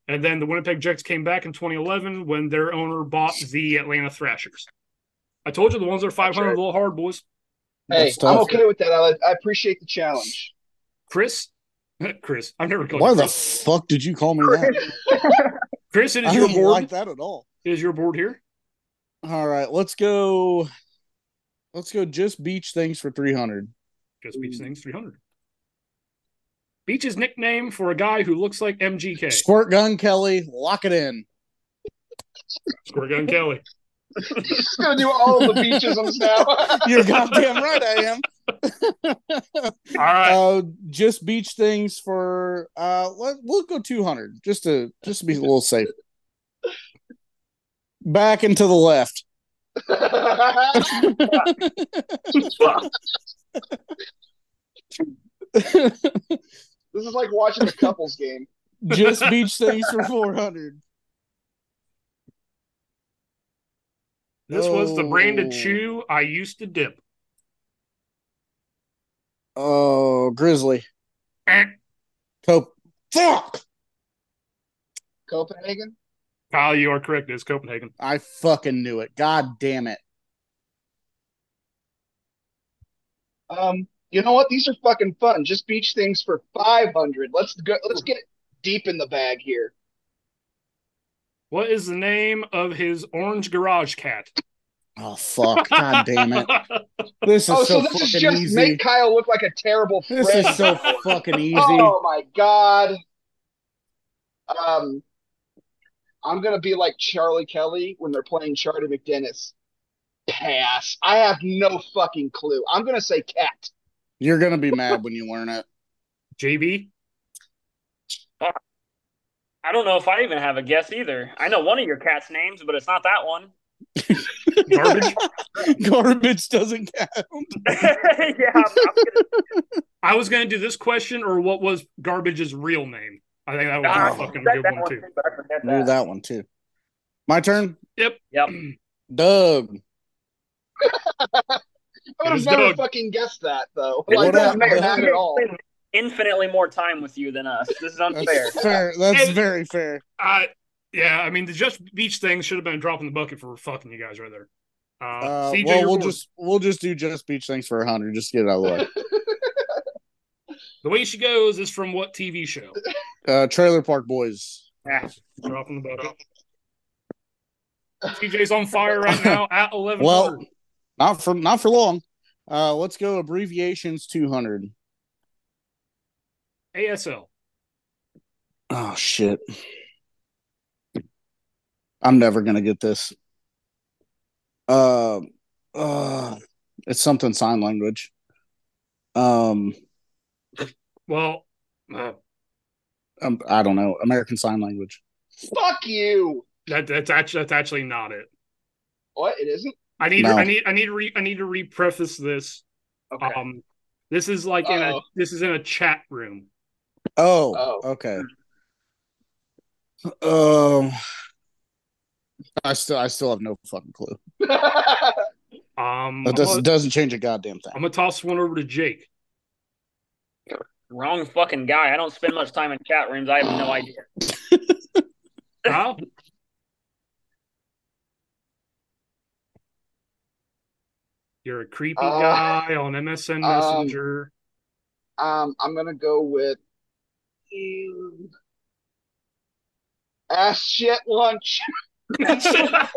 And then the Winnipeg Jets came back in 2011 when their owner bought the Atlanta Thrashers. I told you the ones that are 500 a little hard, boys. Hey, I'm okay with that. I, I appreciate the challenge. Chris, (laughs) Chris, I've never called Why the fuck did you call me that? Chris, (laughs) it is I your don't board. like that at all. It is your board here. All right, let's go. Let's go. Just beach things for three hundred. Just beach things three hundred. Beach's nickname for a guy who looks like MGK. Squirt gun Kelly, lock it in. Squirt gun Kelly. You're just gonna do all of the beaches now. (laughs) You're goddamn right, I am. (laughs) all right. Uh, just beach things for uh, let, we'll go two hundred just to just to be a little safe. Back and to the left. (laughs) This is like watching a couples game. (laughs) Just beach things for four hundred. This was the brand Oh. chew I used to dip. Oh, Grizzly. Eh. Cope. Fuck. Copenhagen. Kyle, you are correct. It's Copenhagen. I fucking knew it. God damn it. Um, you know what? These are fucking fun. Just beach things for five hundred. Let's go. Let's get deep in the bag here. What is the name of his orange garage cat? Oh fuck. God damn it. (laughs) This is Oh, so, so this fucking is just easy. make Kyle look like a terrible friend. This is so fucking (laughs) easy. Oh my god. Um, I'm gonna be like Charlie Kelly when they're playing CharDee MacDennis. Pass. I have no fucking clue. I'm gonna say cat. You're gonna be mad when you learn it. JB? I don't know if I even have a guess either. I know one of your cat's names, but it's not that one. Garbage? (laughs) Garbage doesn't count. (laughs) yeah, I'm, I'm gonna, I was going to do this question or what was Garbage's real name? I think that was be Ah, a fucking good that one, too. but I forget Knew that. that one too. My turn. Yep. Yep. Doug. (laughs) I would have never Doug. fucking guessed that though. What Like up, that, man? not at all. Infinitely more time with you than us. This is unfair. That's fair. That's Hey. very fair. Uh, yeah, I mean, the Just Beach thing should have been a drop in the bucket for fucking you guys right there. Uh, Uh, CJ, well, we'll board. just we'll just do just beach things for a hundred. Just get it out of the way. (laughs) The way she goes is from what TV show? Uh, Trailer Park Boys. Yeah. dropping the bucket. TJ's on fire right now at 11. Well, not for not for long. Uh, let's go abbreviations two hundred. ASL. Oh shit. I'm never gonna get this. Uh, uh it's something sign language. Um, Well, uh, um, I don't know. American Sign Language. Fuck you. that that's actually that's actually not it. What? It isn't. I need No. I need I need to re I need to repreface this. Okay. Um, this is like in a this is in a chat room. Oh, Oh. okay. Um, I still I still have no fucking clue. (laughs) Um, That I'm doesn't doesn't change a goddamn thing. I'm gonna toss one over to Jake. Wrong fucking guy. I don't spend much time in chat rooms. I have no (sighs) idea. Kyle? You're a creepy uh, guy on MSN um, Messenger. Um, um, I'm gonna go with ass shit lunch. (laughs) I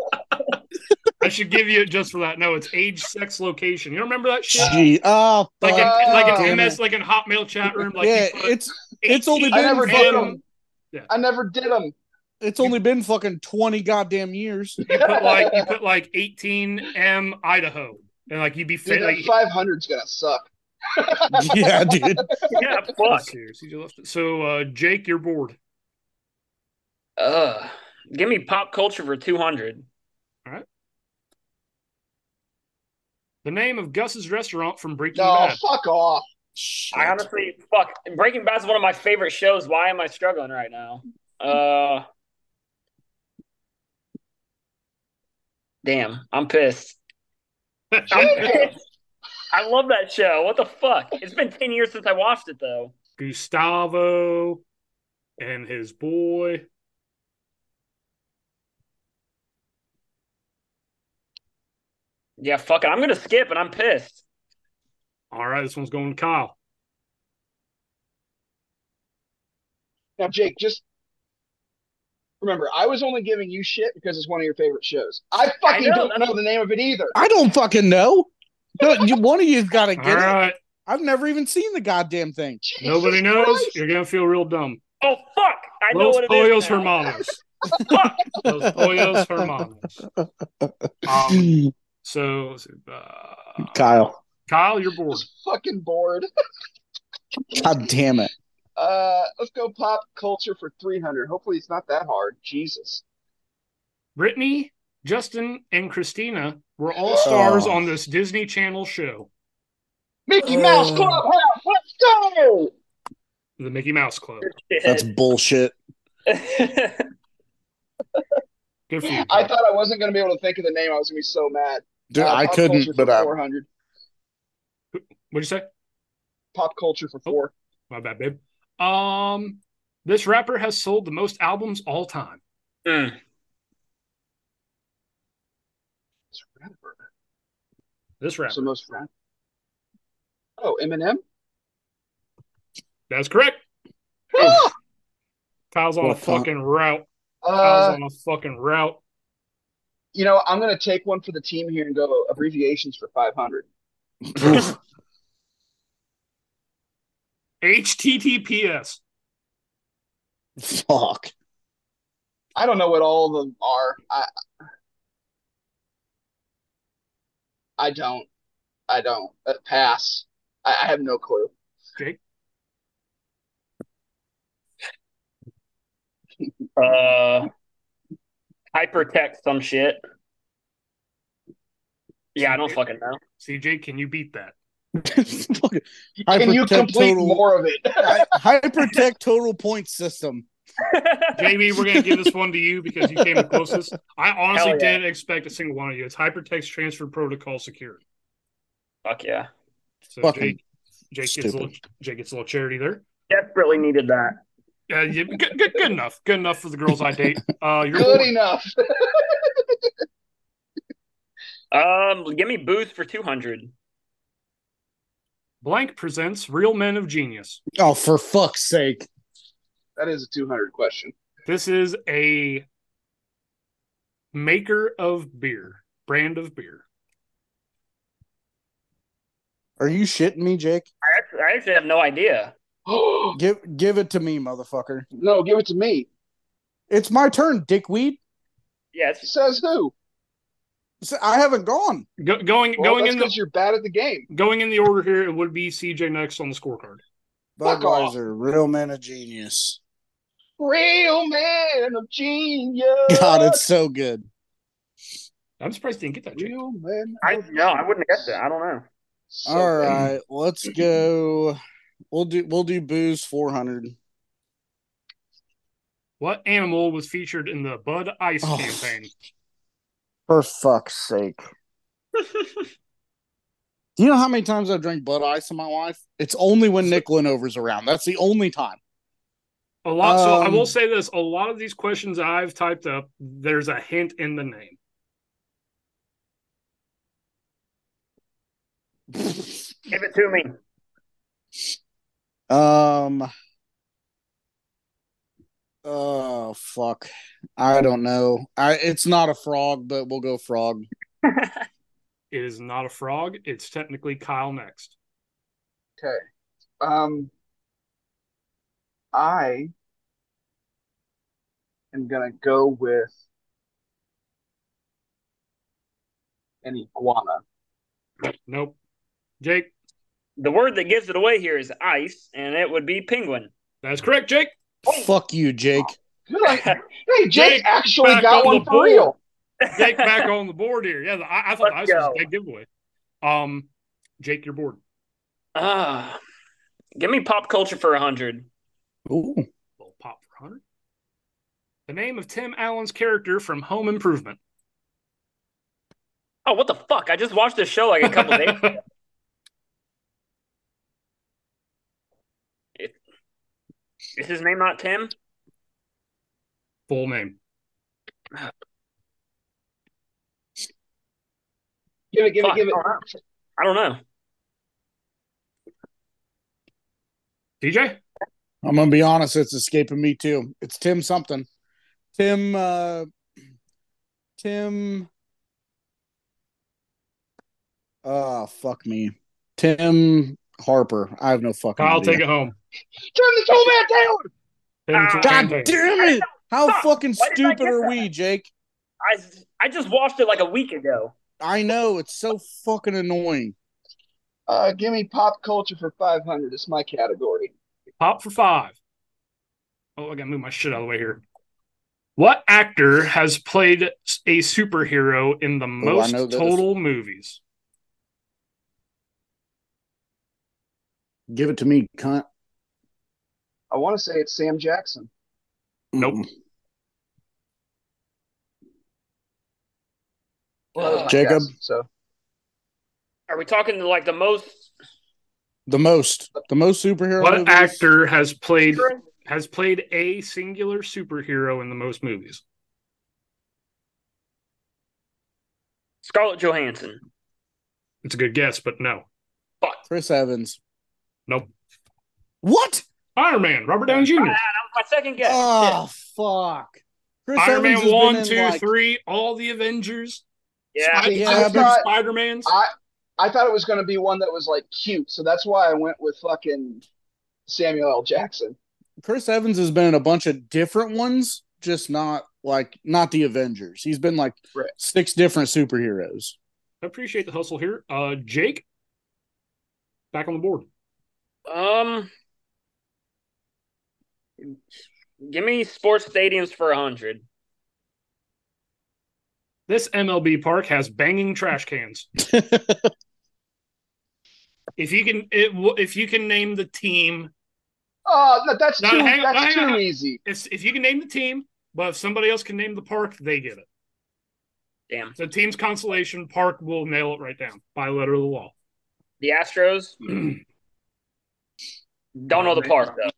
should give you it just for that. No, it's age, sex, location. You don't remember that shit? Gee, oh, like an, like an MS, like in Hotmail chat room. Like yeah, it's it's only been. I never did them. Yeah. I never did them. It's only been fucking twenty goddamn years. You put like you put like eighteen M Idaho, and like you'd be fit. Like, five hundred's gonna suck. (laughs) yeah, dude. yeah, (laughs) fuck. So uh, Jake, you're bored. Uh, give me pop culture for two hundred. All right. The name of Gus's restaurant from Breaking no, Bad. fuck off. Shit. I honestly, fuck. Breaking Bad is one of my favorite shows. Why am I struggling right now? Uh, damn, I'm pissed. I'm pissed. I love that show. What the fuck? It's been ten years since I watched it, though. Gustavo and his boy. Yeah, fuck it. I'm gonna skip, and I'm pissed. All right, this one's going to Kyle. Now, Jake, just remember, I was only giving you shit because it's one of your favorite shows. I fucking I don't know the name of it either. I don't fucking know. (laughs) one of you's got to get All right. it. I've never even seen the goddamn thing. Jesus Nobody knows. Christ. You're gonna feel real dumb. Oh fuck! I know what it Pollos is. Hermanos. (laughs) Los Pollos Hermanos. Um, (laughs) so, uh, Kyle. Kyle, you're bored. fucking bored. God damn it. Uh, let's go pop culture for 300. Hopefully, it's not that hard. Jesus. Brittany, Justin, and Christina were all stars oh. on this Disney Channel show. Mickey Mouse oh. Club, let's go! The Mickey Mouse Club. That's bullshit. (laughs) Good for you. I thought I wasn't going to be able to think of the name. I was going to be so mad. Dude, uh, I couldn't, but I. 400. What'd you say? Pop culture for oh, four. My bad, babe. Um, this rapper has sold the most albums all time. Mm. This rapper. This rapper. the most rap. Oh, Eminem. That's correct. Kyle's on a fucking route. Uh, Kyle's on a fucking route. You know, I'm gonna take one for the team here and go abbreviations for 500. (laughs) HTTPS. Fuck. I don't know what all of them are. I I don't. I don't. Uh, pass. I, I have no clue. Jake. (laughs) uh, hypertext some shit. Yeah, I don't fucking know. CJ, can you beat that? (laughs) Can you complete total, more of it? hypertech total point system. (laughs) Jamie, we're gonna give this one to you because you came the closest. I honestly yeah. didn't expect a single one of you. It's hypertext transfer protocol security. Fuck yeah. So Jake, Jake gets a little Jake gets a little charity there. Desperately needed that. Yeah, yeah good, good, good enough. Good enough for the girls I date. Uh, you're good enough. (laughs) um, give me booth for two hundred. Blank presents Real Men of Genius. Oh, for fuck's sake. That is a 200 question. This is a maker of beer, brand of beer. Are you shitting me, Jake? I actually, I actually have no idea. (gasps) give give it to me, motherfucker. No, give it to me. It's my turn, dickweed. Yes. Says who? I haven't gone. Go, going well, going in because you're bad at the game. Going in the order here, it would be CJ next on the scorecard. Budweiser, real man of genius. Real man of genius. God, it's so good. I'm surprised you didn't get that. Real man. I no, I wouldn't get that. I don't know. So All right, let's go. We'll do we'll do booze 400. What animal was featured in the Bud Ice oh. campaign? For fuck's sake. (laughs) Do you know how many times I've drank Bud Ice in my life? It's only when Nick Linover's around. That's the only time. A lot. Um, so I will um, say this: a lot of these questions I've typed up, there's a hint in the name. (laughs) Give it to me. Um. Oh fuck! I don't know. I it's not a frog, but we'll go frog. (laughs) it is not a frog. It's technically Kyle next. Okay. Um. I am gonna go with an iguana. Nope. Jake. The word that gives it away here is ice, and it would be penguin. That's correct, Jake. Fuck you, Jake. hey, Jake, Jake actually got on one for board. real. Jake back on the board here. Yeah, I, I thought Let's ice was go. a big giveaway. Um, Jake, you're bored. Ah, give me pop culture for a hundred. Ooh. Little pop for hundred. The name of Tim Allen's character from Home Improvement. Oh, what the fuck! I just watched this show like a couple days. (laughs) ago. It- Is his name not Tim? Full name. Give it, give it, Fuck, give it. I don't know. DJ. I'm gonna be honest, it's escaping me too. It's Tim something. Tim uh Tim Oh fuck me. Tim Harper. I have no fucking Kyle, idea. take it home. Turn this old man down. God damn it! How Fuck. fucking Why didn't I stupid are we, Jake? I I just watched it like a week ago. I know it's so fucking annoying. Uh, give me pop culture for 500. It's my category. Pop for five. Oh, I gotta move my shit out of the way here. What actor has played a superhero in the most know total movies? Give it to me, cunt. I want to say it's Sam Jackson. Nope. My uh, Jacob? guess, so Are we talking to like the most? The most. The most superhero What movies? actor has played has played a singular superhero in the most movies? Scarlett Johansson. It's a good guess, but no. But Chris Evans. Nope. What? Iron Man, Robert Downey Jr. That was my second guess. Oh fuck. Chris Iron Evans Man has one, two, like- three, all the Avengers. yeah, Spider- Yeah, Spider- but- Spider-Man's. I I thought it was going to be one that was like cute, so that's why I went with fucking Samuel L. Jackson. Chris Evans has been in a bunch of different ones, just not like not the Avengers. He's been like Right. six different superheroes. I appreciate the hustle here. Uh, Jake, back on the board. Um, give me sports stadiums for a hundred. This MLB park has banging trash cans. (laughs) If you can, it, if you can name the team, Oh, no, that's No, too hang that's hang too easy. if if you can name the team, but if somebody else can name the park, they get it. Damn, So team's consolation, park will nail it right down by letter of the law. the Astros. (clears throat) Don't know the park though.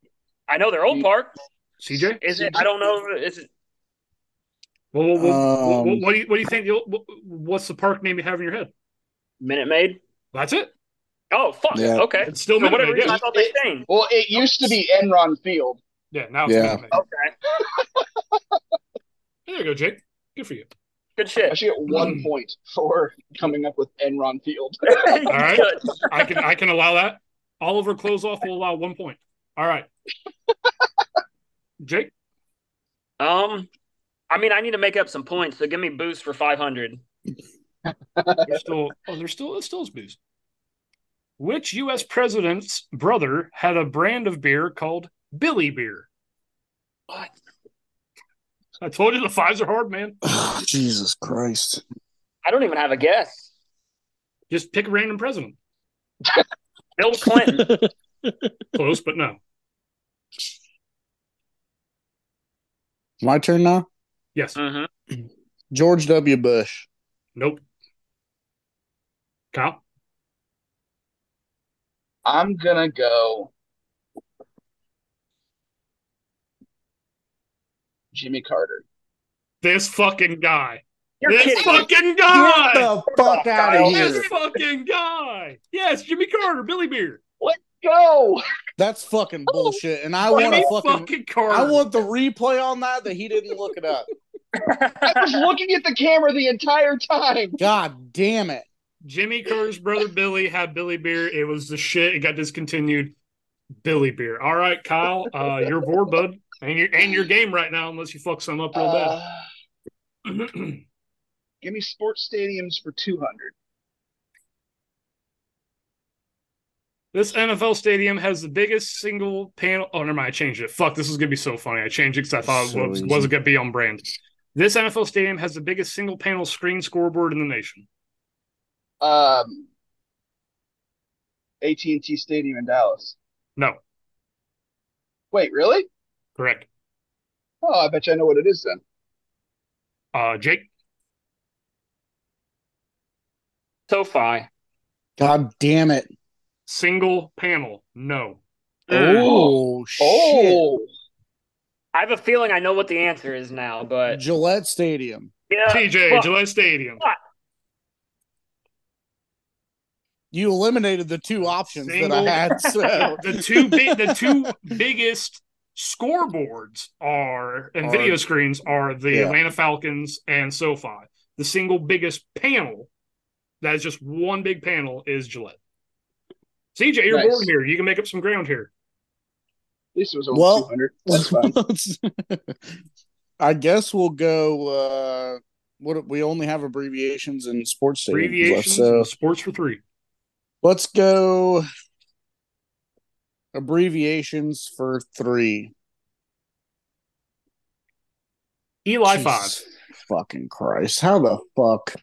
I know their old park. CJ, Is it? I don't know. Is it? well, what, what, Um, what, what do you what do you think? the- what- What's the park name you have in your head? Minute Maid. That's it. Oh fuck. Yeah. Okay. It's still For whatever reason, I thought they changed. Well, it used to be Enron Field. Yeah, now it's Yeah. Okay. (laughs) There you go, Jake. Good for you. Good shit. I shit. should get one point for coming up with Enron Field. (laughs) All right. I can I can allow that. Oliver Clothesoff will allow one point. All right. Jake, Um, I mean, I need to make up some points, so give me boost for five hundred. there's still oh, there's still it still is booze. Which U.S. president's brother had a brand of beer called Billy Beer? What? I told you the fives are hard, man. (sighs) Jesus Christ. I don't even have a guess. Just pick a random president. Bill Clinton. (laughs) (laughs) Close, but no. My turn now? Yes. hmm George W. Bush. Nope. Kyle. I'm gonna go Jimmy Carter. This fucking guy. You're this kidding. fucking guy. Get the fuck out of this fucking guy. Yes, Jimmy Carter, Billy Beer. Go. That's fucking bullshit. And I want Jimmy to fucking fucking Carter. I want the replay on that that he didn't look it up. (laughs) I was looking at the camera the entire time. God damn it. Jimmy Carter's brother Billy had Billy Beer. It was the shit. It got discontinued. Billy Beer. All right, Kyle, uh, (laughs) you're bored, bud, and your and your game right now, unless you fuck some up real Uh, bad. (clears throat) give me sports stadiums for 200. This NFL stadium has the biggest single panel. Oh, never mind. I changed it. Fuck, this is gonna be so funny. I changed it because I thought So it was, wasn't gonna be on brand. This NFL stadium has the biggest single panel screen scoreboard in the nation. Um, AT&T Stadium in Dallas. No, Wait, really? correct. Oh, I bet you I know what it is then. Uh, Jake, SoFi. God damn it. Single panel. No. Mm. Oh, oh, shit. Oh, I have a feeling I know what the answer is now, but Gillette Stadium. yeah, TJ, fuck. Gillette Stadium. You eliminated the two options Single- that I had. (laughs) So the two big, the two biggest scoreboards are and Are- video screens are the Yeah. Atlanta Falcons and SoFi. The single biggest panel, that is just one big panel, is Gillette. CJ, you're Nice. bored here. You can make up some ground here. at least it was over Well- 200. That's fine. (laughs) I guess we'll go. Uh, what we only have abbreviations and sports stadiums left, Abbreviations, so sports for three. let's go abbreviations for three. Eli Jesus five. Fucking Christ! How the fuck?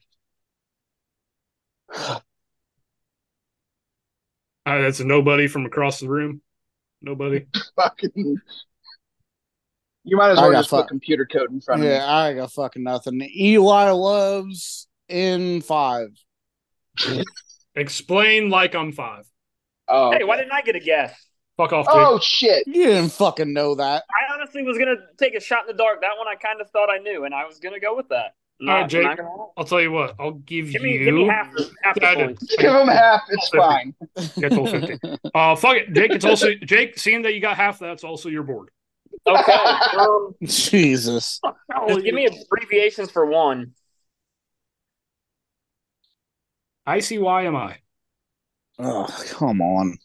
Uh, that's a nobody from across the room. Nobody. (laughs) Fucking. You might as well got just put computer code in front of me. Yeah, I got fucking nothing. Eli loves in five. (laughs) Explain like I'm five. Oh, Hey, why didn't I get a guess? Fuck off, Jake. oh shit! You didn't fucking know that. I honestly was gonna take a shot in the dark. That one I kind of thought I knew, and I was gonna go with that. All right, Not- Jake. not gonna lie. I'll tell you what. I'll give, Give me, you. give me half half the Yeah, I points. Give him half. It's fine. Yeah, total 50. (laughs) Uh, fuck it, Jake. It's also Jake. Seeing that you got half, that's also your board. Okay. (laughs) Um, Jesus. just give me abbreviations for one. I see why am I? Oh, come on.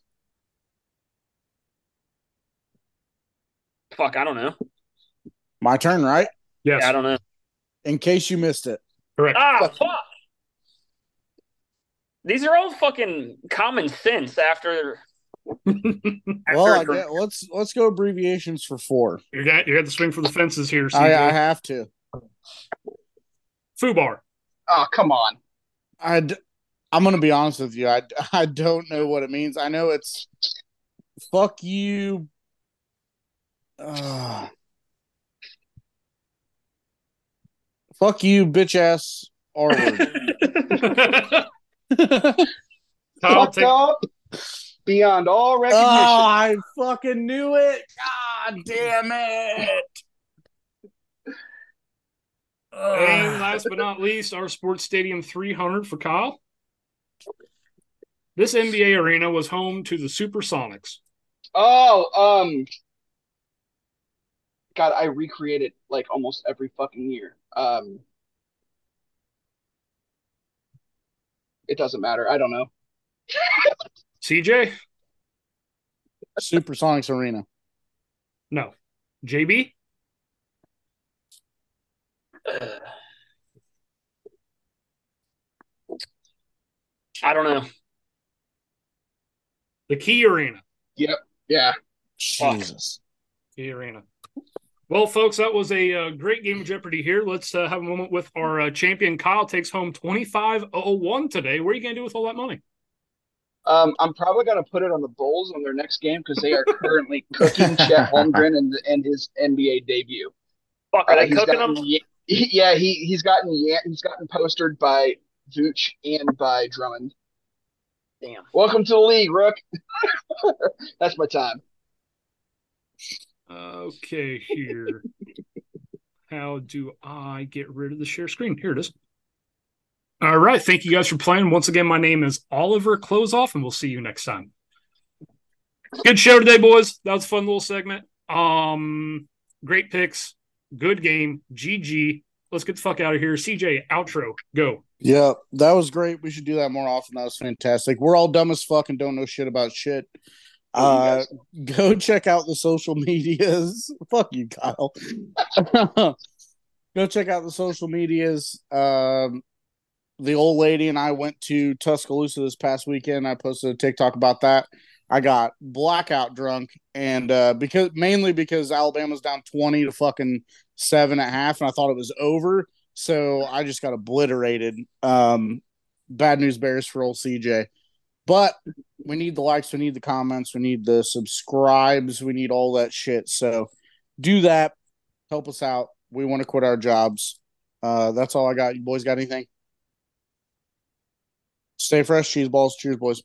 Fuck, I don't know. My turn, right? Yes, Yeah, I don't know. In case you missed it. correct. Ah, fuck. These are all fucking common sense after. (laughs) after Well, I a- get, let's let's go abbreviations for four. You got you got to swing for the fences here. I, I have to. Fubar. Oh come on. I I'm gonna be honest with you. I, (laughs) I don't know what it means. I know it's fuck you. Uh, fuck you, bitch ass R word. Fucked take, up beyond all recognition. Oh, I fucking knew it. God damn it. and last but not least, our Sports Stadium 300 for Kyle. This NBA arena was home to the Supersonics. Oh, um, God, I recreate it like almost every fucking year. Um, it doesn't matter. I don't know. CJ? Supersonics Arena. No. JB? I don't know. The Key Arena. Yep. Yeah. Jesus. Key Arena. Well, folks, that was a uh, great game of Jeopardy here. Let's uh, have a moment with our uh, champion. Kyle takes home 2501 today. What are you going to do with all that money? Um, I'm probably gonna put it on the Bulls on their next game because they are currently cooking Chet (laughs) Holmgren and and his NBA debut. Fuck, are Uh, they he's cooking gotten them? yeah, he he's gotten yeah, he's gotten postered by Vooch and by Drummond. Damn. Welcome to the league, Rook. (laughs) That's my time. Okay, here. How do I get rid of the share screen? Here it is. All right. Thank you guys for playing. Once again, my name is Oliver Clothesoff, and we'll see you next time. Good show today, boys. That was a fun little segment. Um, great picks. Good game. GG. Let's get the fuck out of here. CJ, outro. Go. Yeah, that was great. We should do that more often. That was fantastic. We're all dumb as fuck and don't know shit about shit. Uh, (laughs) go check out the social medias. (laughs) Fuck you, Kyle. (laughs) go check out the social medias. Um, the old lady and I went to Tuscaloosa this past weekend. I posted a TikTok about that. I got blackout drunk, and uh, because mainly because Alabama's down twenty to fucking seven and a half, and I thought it was over, so I just got obliterated. Um, bad news bears for old CJ, but we need the likes, we need the comments, we need the subscribes, we need all that shit. So do that, help us out. We want to quit our jobs. Uh, that's all I got. You boys got anything? Stay fresh, cheese balls. Cheers, boys.